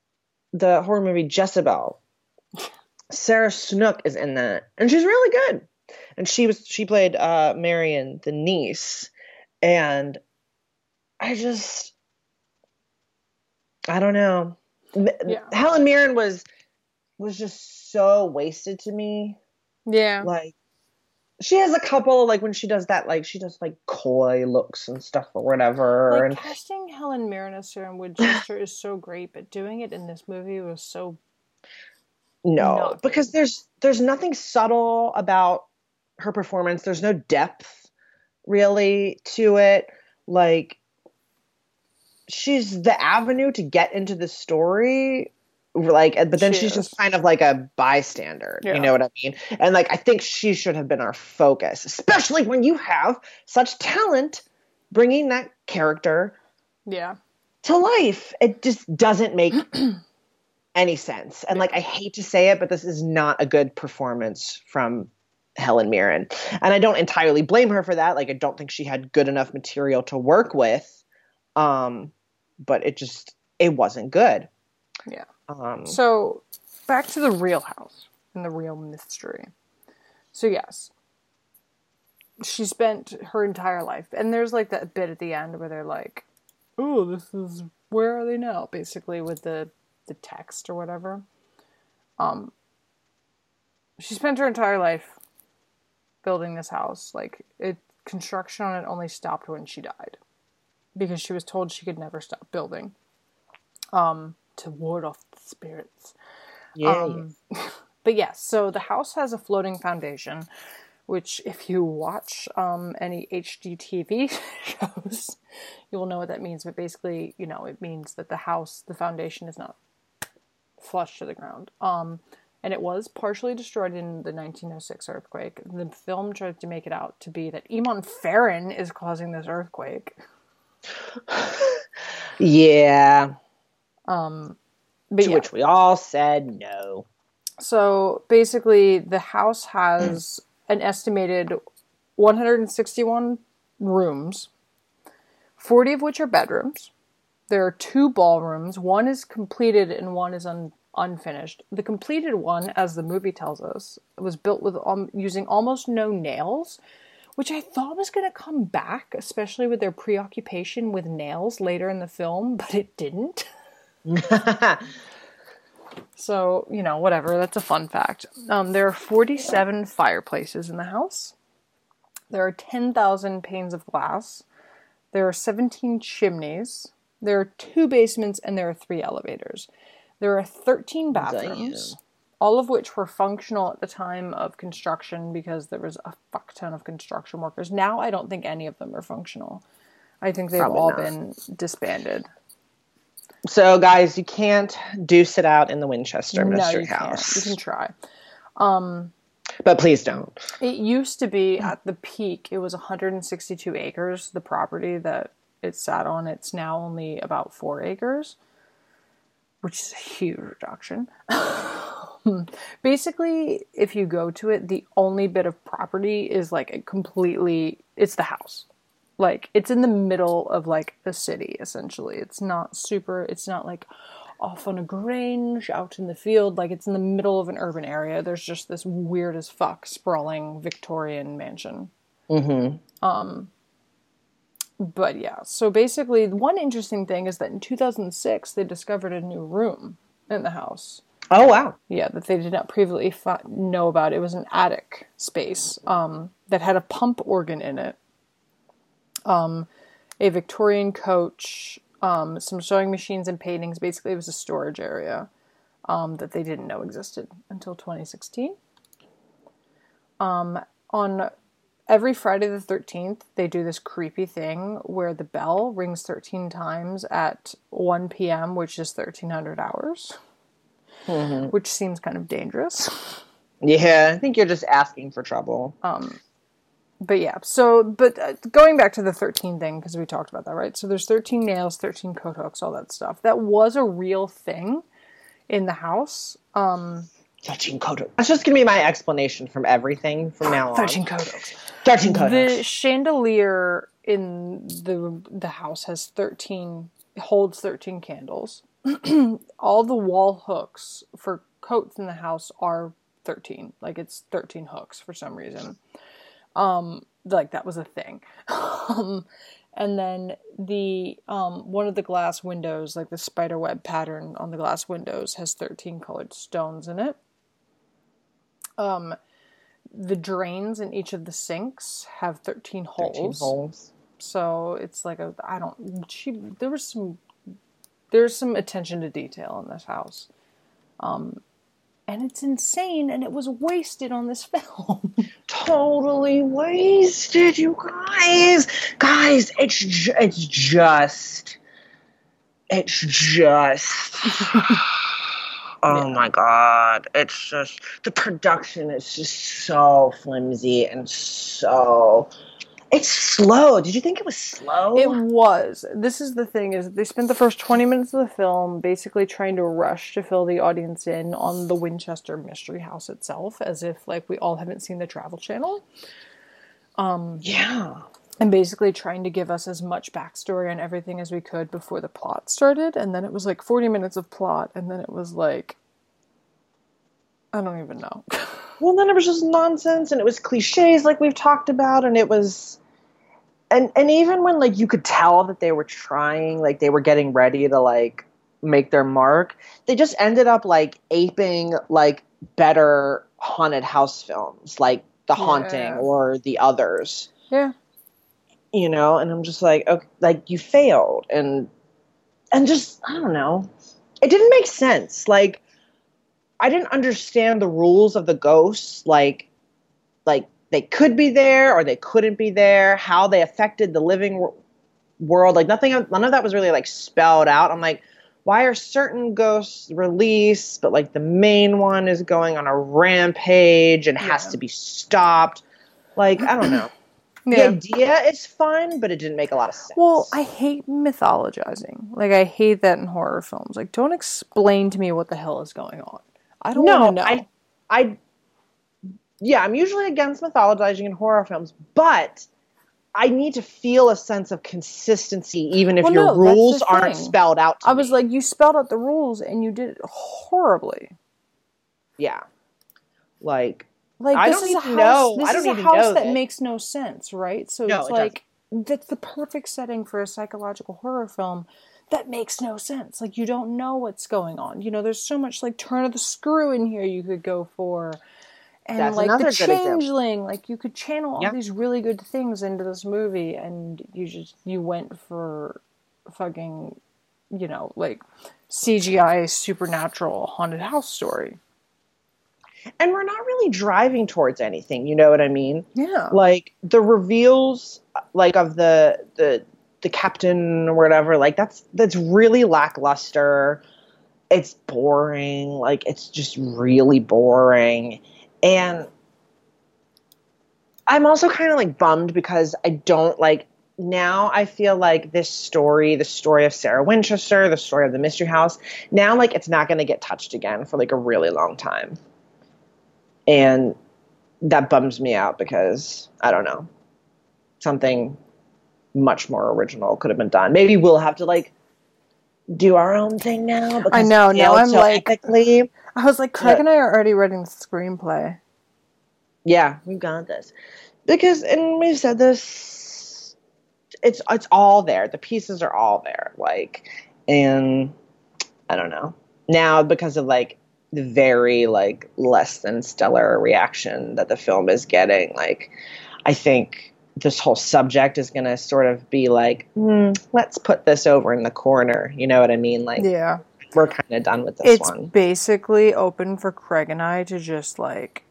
the horror movie Jessabelle Sarah Snook is in that and she's really good. And she was she played uh Marion the niece and I just I don't know. Yeah. Helen Mirren was was just so wasted to me. Yeah. like she has a couple like when she does that like she does like coy looks and stuff or whatever Like and casting Helen Mirren as Sarah Winchester is so great, but doing it in this movie was so no because there's there's nothing subtle about her performance. There's no depth really to it like she's the avenue to get into the story like but then She she's just kind of like a bystander Yeah. you know what i mean and like i think she should have been our focus especially when you have such talent bringing that character yeah. to life. It just doesn't make any sense. And like I hate to say it, but this is not a good performance from Helen Mirren. And I don't entirely blame her for that. Like I don't think she had good enough material to work with. Um but it just it wasn't good. Yeah. Um So back to the real house and the real mystery. So yes, she spent her entire life, and there's like that bit at the end where they're like, "Oh, this is where are they now?" Basically, with the the text or whatever. Um, she spent her entire life building this house. Like it, construction on it only stopped when she died, because she was told she could never stop building. Um, to ward off the spirits. yeah. Um, but yes, so the house has a floating foundation, which, if you watch um, any HGTV shows, you will know what that means. But basically, you know, it means that the house, the foundation, is not flush to the ground. Um, and it was partially destroyed in the 1906 earthquake. The film tried to make it out to be that Eamon Farren is causing this earthquake. yeah. Um, but To yeah. which we all said no. So basically, the house has an estimated 161 rooms, 40 of which are bedrooms. There are two ballrooms. One is completed and one is un- unfinished. The completed one, as the movie tells us, was built with um, using almost no nails, which I thought was going to come back, especially with their preoccupation with nails later in the film, but it didn't. so, you know, whatever. That's a fun fact. Um, there are 47 fireplaces in the house. There are 10,000 panes of glass. There are 17 chimneys. There are two basements and there are three elevators. There are 13 bathrooms, Damn. all of which were functional at the time of construction because there was a fuck ton of construction workers. Now I don't think any of them are functional. I think they've Probably all not. been disbanded. So, guys, you can't deuce it out in the Winchester no, Mystery you House. can't. You can try. Um, but please don't. It used to be at the peak, it was 162 acres, the property that it sat on. It's now only about four acres, which is a huge reduction. Basically, if you go to it, the only bit of property is like a completely, it's the house. Like, it's in the middle of like a city, essentially. It's not super, it's not like off on a grange out in the field. Like, it's in the middle of an urban area. There's just this weird as fuck sprawling Victorian mansion. Mm-hmm. But yeah, so basically, one interesting thing is that in 2006, they discovered a new room in the house. Oh, wow. Yeah, that they did not previously fi- know about. It was an attic space um, that had a pump organ in it, um, a Victorian coach, um, some sewing machines and paintings. Basically, it was a storage area um, that they didn't know existed until 2016. Um, on every Friday the 13th, they do this creepy thing where the bell rings 13 times at 1 p.m., which is 1300 hours, which seems kind of dangerous. Yeah, I think you're just asking for trouble. Um, But yeah, so, but uh, going back to the 13 thing, because we talked about that, right? So there's 13 nails, 13 coat hooks, all that stuff. That was a real thing in the house. 13 coat That's just going to be my explanation from everything from now on. 13 coat 13 coat The chandelier in the the house has 13 holds 13 candles. All the wall hooks for coats in the house are 13. Like it's 13 hooks for some reason. Um like that was a thing. um and then the um one of the glass windows, like the spider web pattern on the glass windows has 13 colored stones in it. Um the drains in each of the sinks have 13 holes. 13 holes. So it's like a I don't she there was some there's some attention to detail in this house. Um and it's insane and it was wasted on this film. Totally wasted, you guys. Guys, it's ju- it's just it's just Oh my god. It's just the production is just so flimsy and so it's slow. Did you think it was slow? It was. This is the thing is they spent the first 20 minutes of the film basically trying to rush to fill the audience in on the Winchester Mystery House itself as if like we all haven't seen the Travel Channel um, yeah. And basically trying to give us as much backstory on everything as we could before the plot started and then it was like 40 minutes of plot and then it was like I don't even know. Well, then it was just nonsense, and it was cliches, like we've talked about, and it was, and and even when like you could tell that they were trying, like they were getting ready to like make their mark, they just ended up like aping like better haunted house films, like The Haunting Yeah. or the others, yeah. You know. And I'm just like, okay, like you failed, and and just I don't know, it didn't make sense, like. I didn't understand the rules of the ghosts, like like they could be there or they couldn't be there, how they affected the living wor- world. Like nothing, none of that was really like spelled out. I'm like, why are certain ghosts released, but like the main one is going on a rampage and has to be stopped? Like I don't know. The Yeah. idea is fun, but it didn't make a lot of sense. Well, I hate mythologizing. Like I hate that in horror films. Like don't explain to me what the hell is going on. I don't no, know. I, I, yeah, I'm usually against mythologizing in horror films, but I need to feel a sense of consistency, even if Well, your no, rules aren't spelled out. To I was me. like, you spelled out the rules and you did it horribly. yeah, like Like I this don't is a house. know- This I don't is a house that that. makes no sense, right? So No, it's it like that's the perfect setting for a psychological horror film that makes no sense. Like you don't know what's going on. You know, there's so much like turn of the screw in here you could go for. And That's like the changeling, like you could channel all Yeah. these really good things into this movie and you just you went for fucking you know, like CGI supernatural haunted house story. And we're not really driving towards anything. You know what I mean? Yeah. Like the reveals, like of the the the captain or whatever. Like that's that's really lackluster. It's boring. Like it's just really boring, and I'm also kind of like bummed because I don't like. Now I feel like this story, the story of Sarah Winchester, the story of the Mystery House, now like it's not going to get touched again for like a really long time and that bums me out because I don't know something much more original could have been done. Maybe we'll have to like do our own thing now. Because I know, now I'm so like- epically. I was like, Craig and I are already writing the screenplay. Yeah, we've got this because, and we've said this. It's it's all there. The pieces are all there. Like, and I don't know now because of like the very like less than stellar reaction that the film is getting. Like, I think this whole subject is going to sort of be like, hmm, let's put this over in the corner. You know what I mean? Like, Yeah. we're kind of done with this It's one. basically open for Craig and I to just like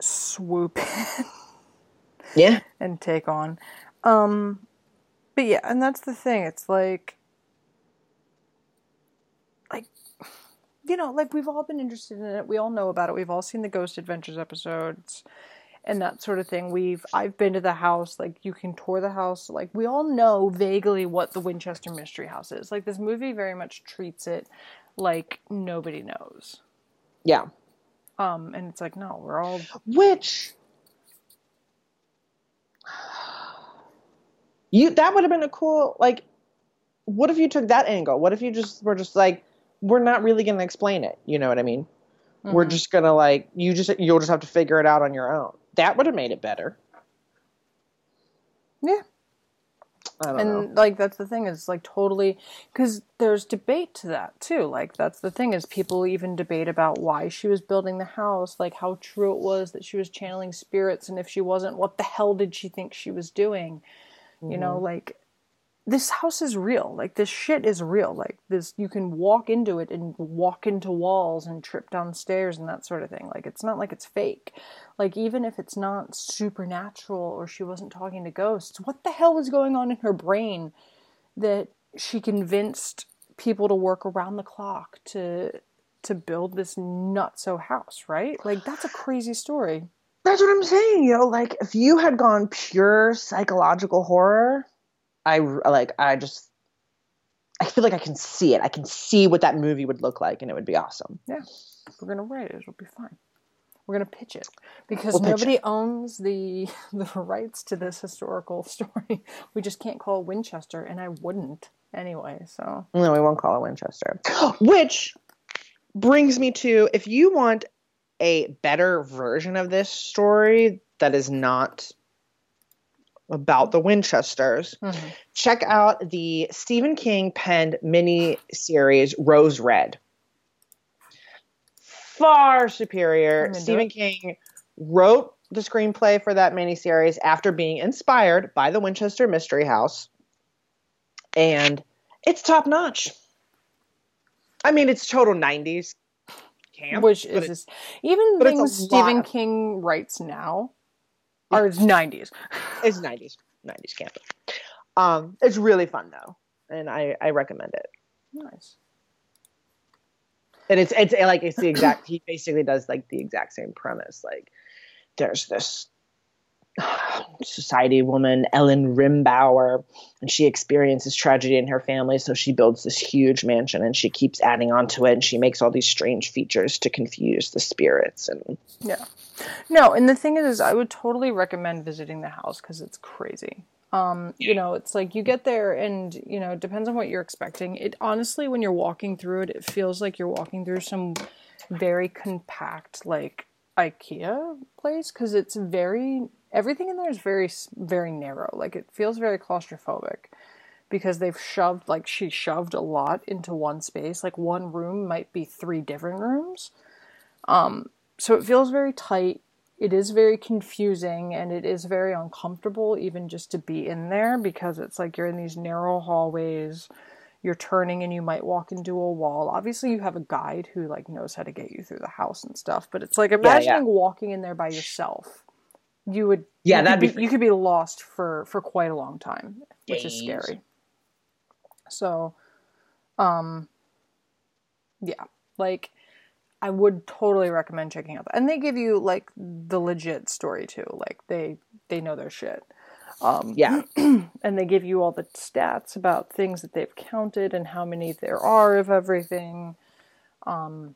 swoop in Yeah. and take on. Um but yeah, and that's the thing. It's like you know, like we've all been interested in it. We all know about it. We've all seen the Ghost Adventures episodes and that sort of thing. We've I've been to the house, like you can tour the house. Like we all know vaguely what the Winchester Mystery House is. Like this movie very much treats it like nobody knows. Yeah. Um, and it's like, no, we're all Which you that would have been a cool like what if you took that angle? What if you just were just like we're not really going to explain it, you know what I mean? We're Mhm. just going to like you just you'll just have to figure it out on your own. That would have made it better. yeah. And know. like that's the thing is like totally because there's debate to that too. Like that's the thing is people even debate about why she was building the house, like how true it was that she was channeling spirits, and if she wasn't, what the hell did she think she was doing? You Mm-hmm. know, like this house is real. Like this shit is real. Like this, you can walk into it and walk into walls and trip down stairs and that sort of thing. Like it's not like it's fake. Like even if it's not supernatural or she wasn't talking to ghosts, what the hell was going on in her brain that she convinced people to work around the clock to to build this nutso house, right? Like that's a crazy story. That's what I'm saying, you know, like if you had gone pure psychological horror, I like I just I feel like I can see it. I can see what that movie would look like and it would be awesome. Yeah, we're gonna write it. It'll be fine. We're gonna pitch it because We'll nobody owns the the rights to this historical story. We just can't call it Winchester, and I wouldn't anyway. So No, we won't call it Winchester. Which brings me to if you want a better version of this story that is not about the Winchesters, Mhm. check out the Stephen King penned mini series Rose Red. Far superior. Stephen. King wrote the screenplay for that miniseries after being inspired by the Winchester Mystery House. And it's top notch. I mean, it's total 90s camp. which is even but it's a things Stephen. King writes now are nineties. it's 90s. 90s camp. Um, it's really fun, though. And I, I recommend it. Nice. and it's it's like it's the exact he basically does like the exact same premise like there's this society woman ellen rimbauer and she experiences tragedy in her family so she builds this huge mansion and she keeps adding onto it and she makes all these strange features to confuse the spirits and Yeah. No, and the thing is, is I would totally recommend visiting the house because it's crazy. Um, you know, it's like you get there and, you know, it depends on what you're expecting. It honestly, when you're walking through it, it feels like you're walking through some very compact, like IKEA place because it's very, everything in there is very, very narrow. Like it feels very claustrophobic because they've shoved, like she shoved a lot into one space. Like one room might be three different rooms. Um, so it feels very tight it is very confusing and it is very uncomfortable even just to be in there because it's like you're in these narrow hallways you're turning and you might walk into a wall obviously you have a guide who like knows how to get you through the house and stuff but it's like imagining walking in there by yourself you would Yeah, you that'd could be you could be lost for for quite a long time which is scary so um yeah like I would totally recommend checking out that. And they give you like the legit story too. Like they they know their shit. Um, Yeah. and they give you all the stats about things that they've counted and how many there are of everything. Um,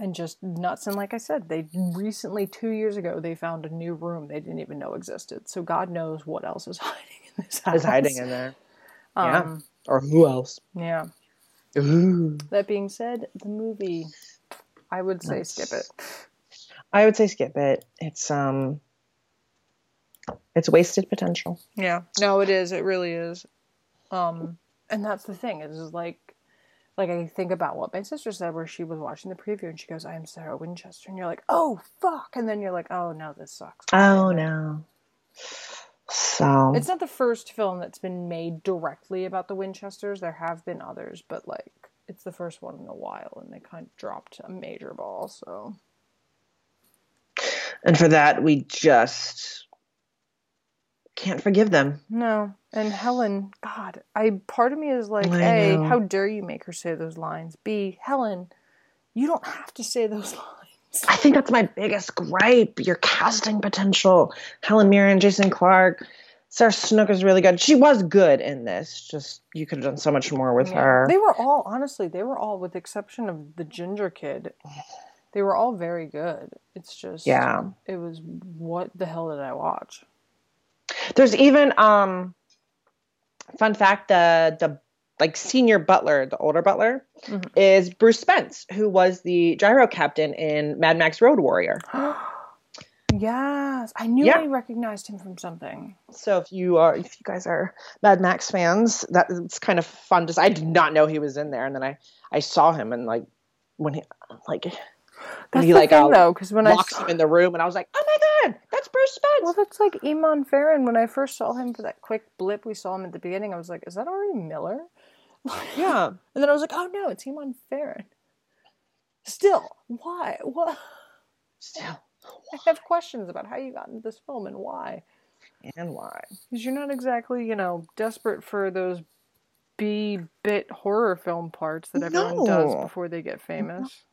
and just nuts. And like I said, they recently, two years ago, they found a new room they didn't even know existed. So God knows what else is hiding in this house. Is hiding in there. Yeah. Um, Or who else? yeah. Ooh. That being said, the movie, I would say Nice. skip it. I would say skip it. It's um it's wasted potential. Yeah. No, it is. It really is. Um, and that's the thing is, is like, like I think about what my sister said where she was watching the preview and she goes, "I am Sarah Winchester," and you're like, "Oh fuck!" And then you're like, "Oh no, this sucks." Oh no. So It's not the first film that's been made directly about the Winchesters. There have been others, but like it's the first one in a while, and they kind of dropped a major ball. So and for that we just can't forgive them. no. And Helen, God, I part of me is like, I A, know. how dare you make her say those lines? B, Helen, you don't have to say those lines. I think that's my biggest gripe. Your casting potential. Helen Mirren, Jason Clarke, Sarah Snook is really good. She was good in this. Just you could have done so much more with Yeah. her. They were all honestly, they were all with the exception of the ginger kid. They were all very good. It's just Yeah. it was what the hell did I watch? There's even um fun fact the the like senior butler, the older butler, Mhm. is Bruce Spence, who was the gyro captain in Mad Max Road Warrior. yes, I knew Yeah. I recognized him from something. So if you are if you guys are Mad Max fans, that it's kind of fun to I did not know he was in there and then I I saw him and like when he like That's he the like thing, uh, though, because when I locks saw, him in the room and I was like, "Oh that's Bruce Spence." well, that's like Eamon Farren. When I first saw him for that quick blip, we saw him at the beginning. I was like, "Is that Ari Millen?" yeah. And then I was like, "Oh no, it's Eamon Farren." Still, why? What? Still. I have questions about how you got into this film and why. And why? Because you're not exactly, you know, desperate for those B bit horror film parts that everyone does before they get famous.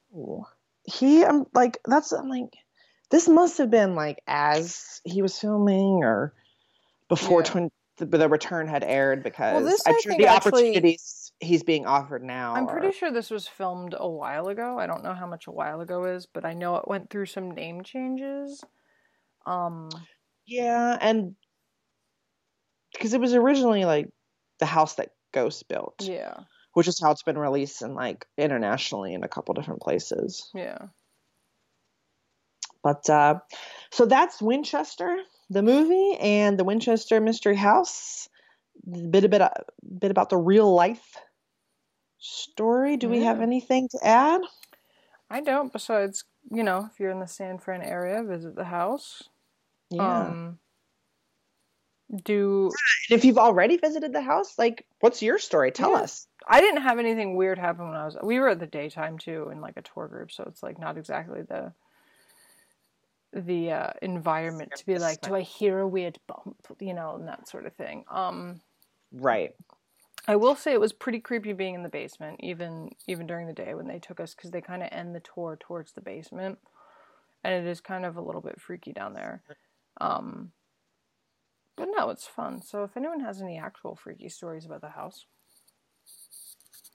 he i'm like that's i'm like this must have been like as he was filming or before Yeah. twin the, the return had aired because this, i'm I sure the actually- opportunities he's being offered now I'm pretty sure this was filmed a while ago. I don't know how much a while ago is, but I know it went through some name changes. Um, yeah and because it was originally like the house that ghost built yeah, which is how it's been released in like internationally in a couple different places yeah. But uh, so that's Winchester, the movie, and the Winchester Mystery House. A bit a bit a bit about the real life story. Do we have anything to add? I don't. Besides, you know, if you're in the San Fran area, visit the house. Um, do and if you've already visited the house, like, what's your story? Tell Yeah. us. I didn't have anything weird happen when I was. We were at the daytime too, in like a tour group, so it's like not exactly the the uh, environment to be like, do I hear a weird bump, you know, and that sort of thing. Um, Right. I will say it was pretty creepy being in the basement, even even during the day when they took us, because they kind of end the tour towards the basement, and it is kind of a little bit freaky down there. Um, but no, it's fun. So if anyone has any actual freaky stories about the house,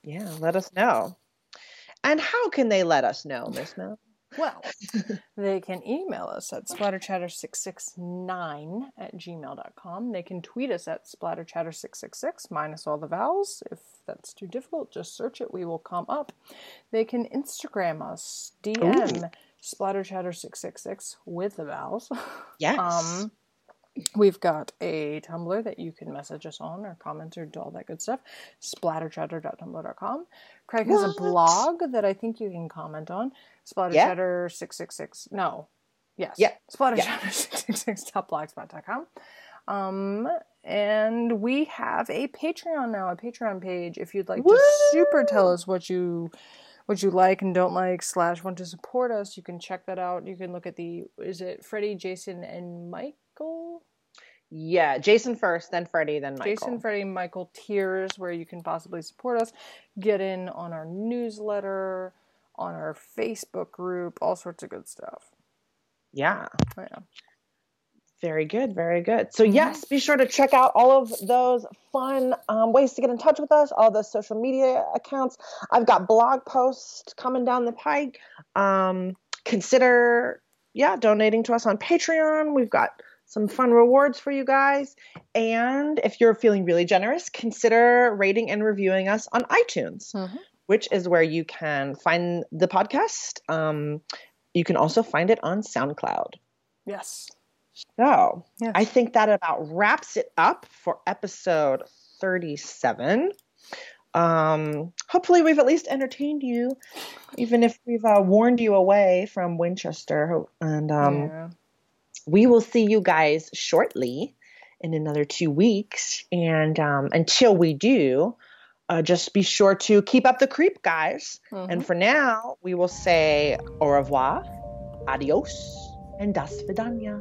Yeah. Let us know. And how can they let us know, Miss Mel? Well, they can email us at splatterchatter669 at gmail.com. They can tweet us at splatterchatter666 minus all the vowels. If that's too difficult, just search it. We will come up. They can Instagram us, DM splatterchatter666 with the vowels. Yes. Um, we've got a Tumblr that you can message us on or comment or do all that good stuff. Splatterchatter.tumblr.com. Craig has a blog that I think you can comment on. Splatterchatter666. No. Yes. Yeah. Splatterchatter666.blogspot.com. Um, and we have a Patreon now, a Patreon page. If you'd like Woo! to super tell us what you what you like and don't like slash want to support us, you can check that out. You can look at the is it Freddie, Jason, and Michael? yeah, Jason first, then Freddie, then Michael. Jason, Freddie, Michael tiers where you can possibly support us. Get in on our newsletter, on our Facebook group, all sorts of good stuff. yeah. Oh, yeah. Very good, very good. So yes, be sure to check out all of those fun um, ways to get in touch with us, all the social media accounts. I've got blog posts coming down the pike. Um, consider, yeah, donating to us on Patreon. We've got some fun rewards for you guys. And if you're feeling really generous, consider rating and reviewing us on iTunes, Mhm. Which is where you can find the podcast. Um, you can also find it on SoundCloud. Yes. So Yes. I think that about wraps it up for episode 37. Um, hopefully, we've at least entertained you, even if we've uh, warned you away from Winchester. And um, yeah. we will see you guys shortly in another two weeks. And um, until we do, uh, just be sure to keep up the creep, guys. Mhm. And for now, we will say au revoir, adios, and das vidania.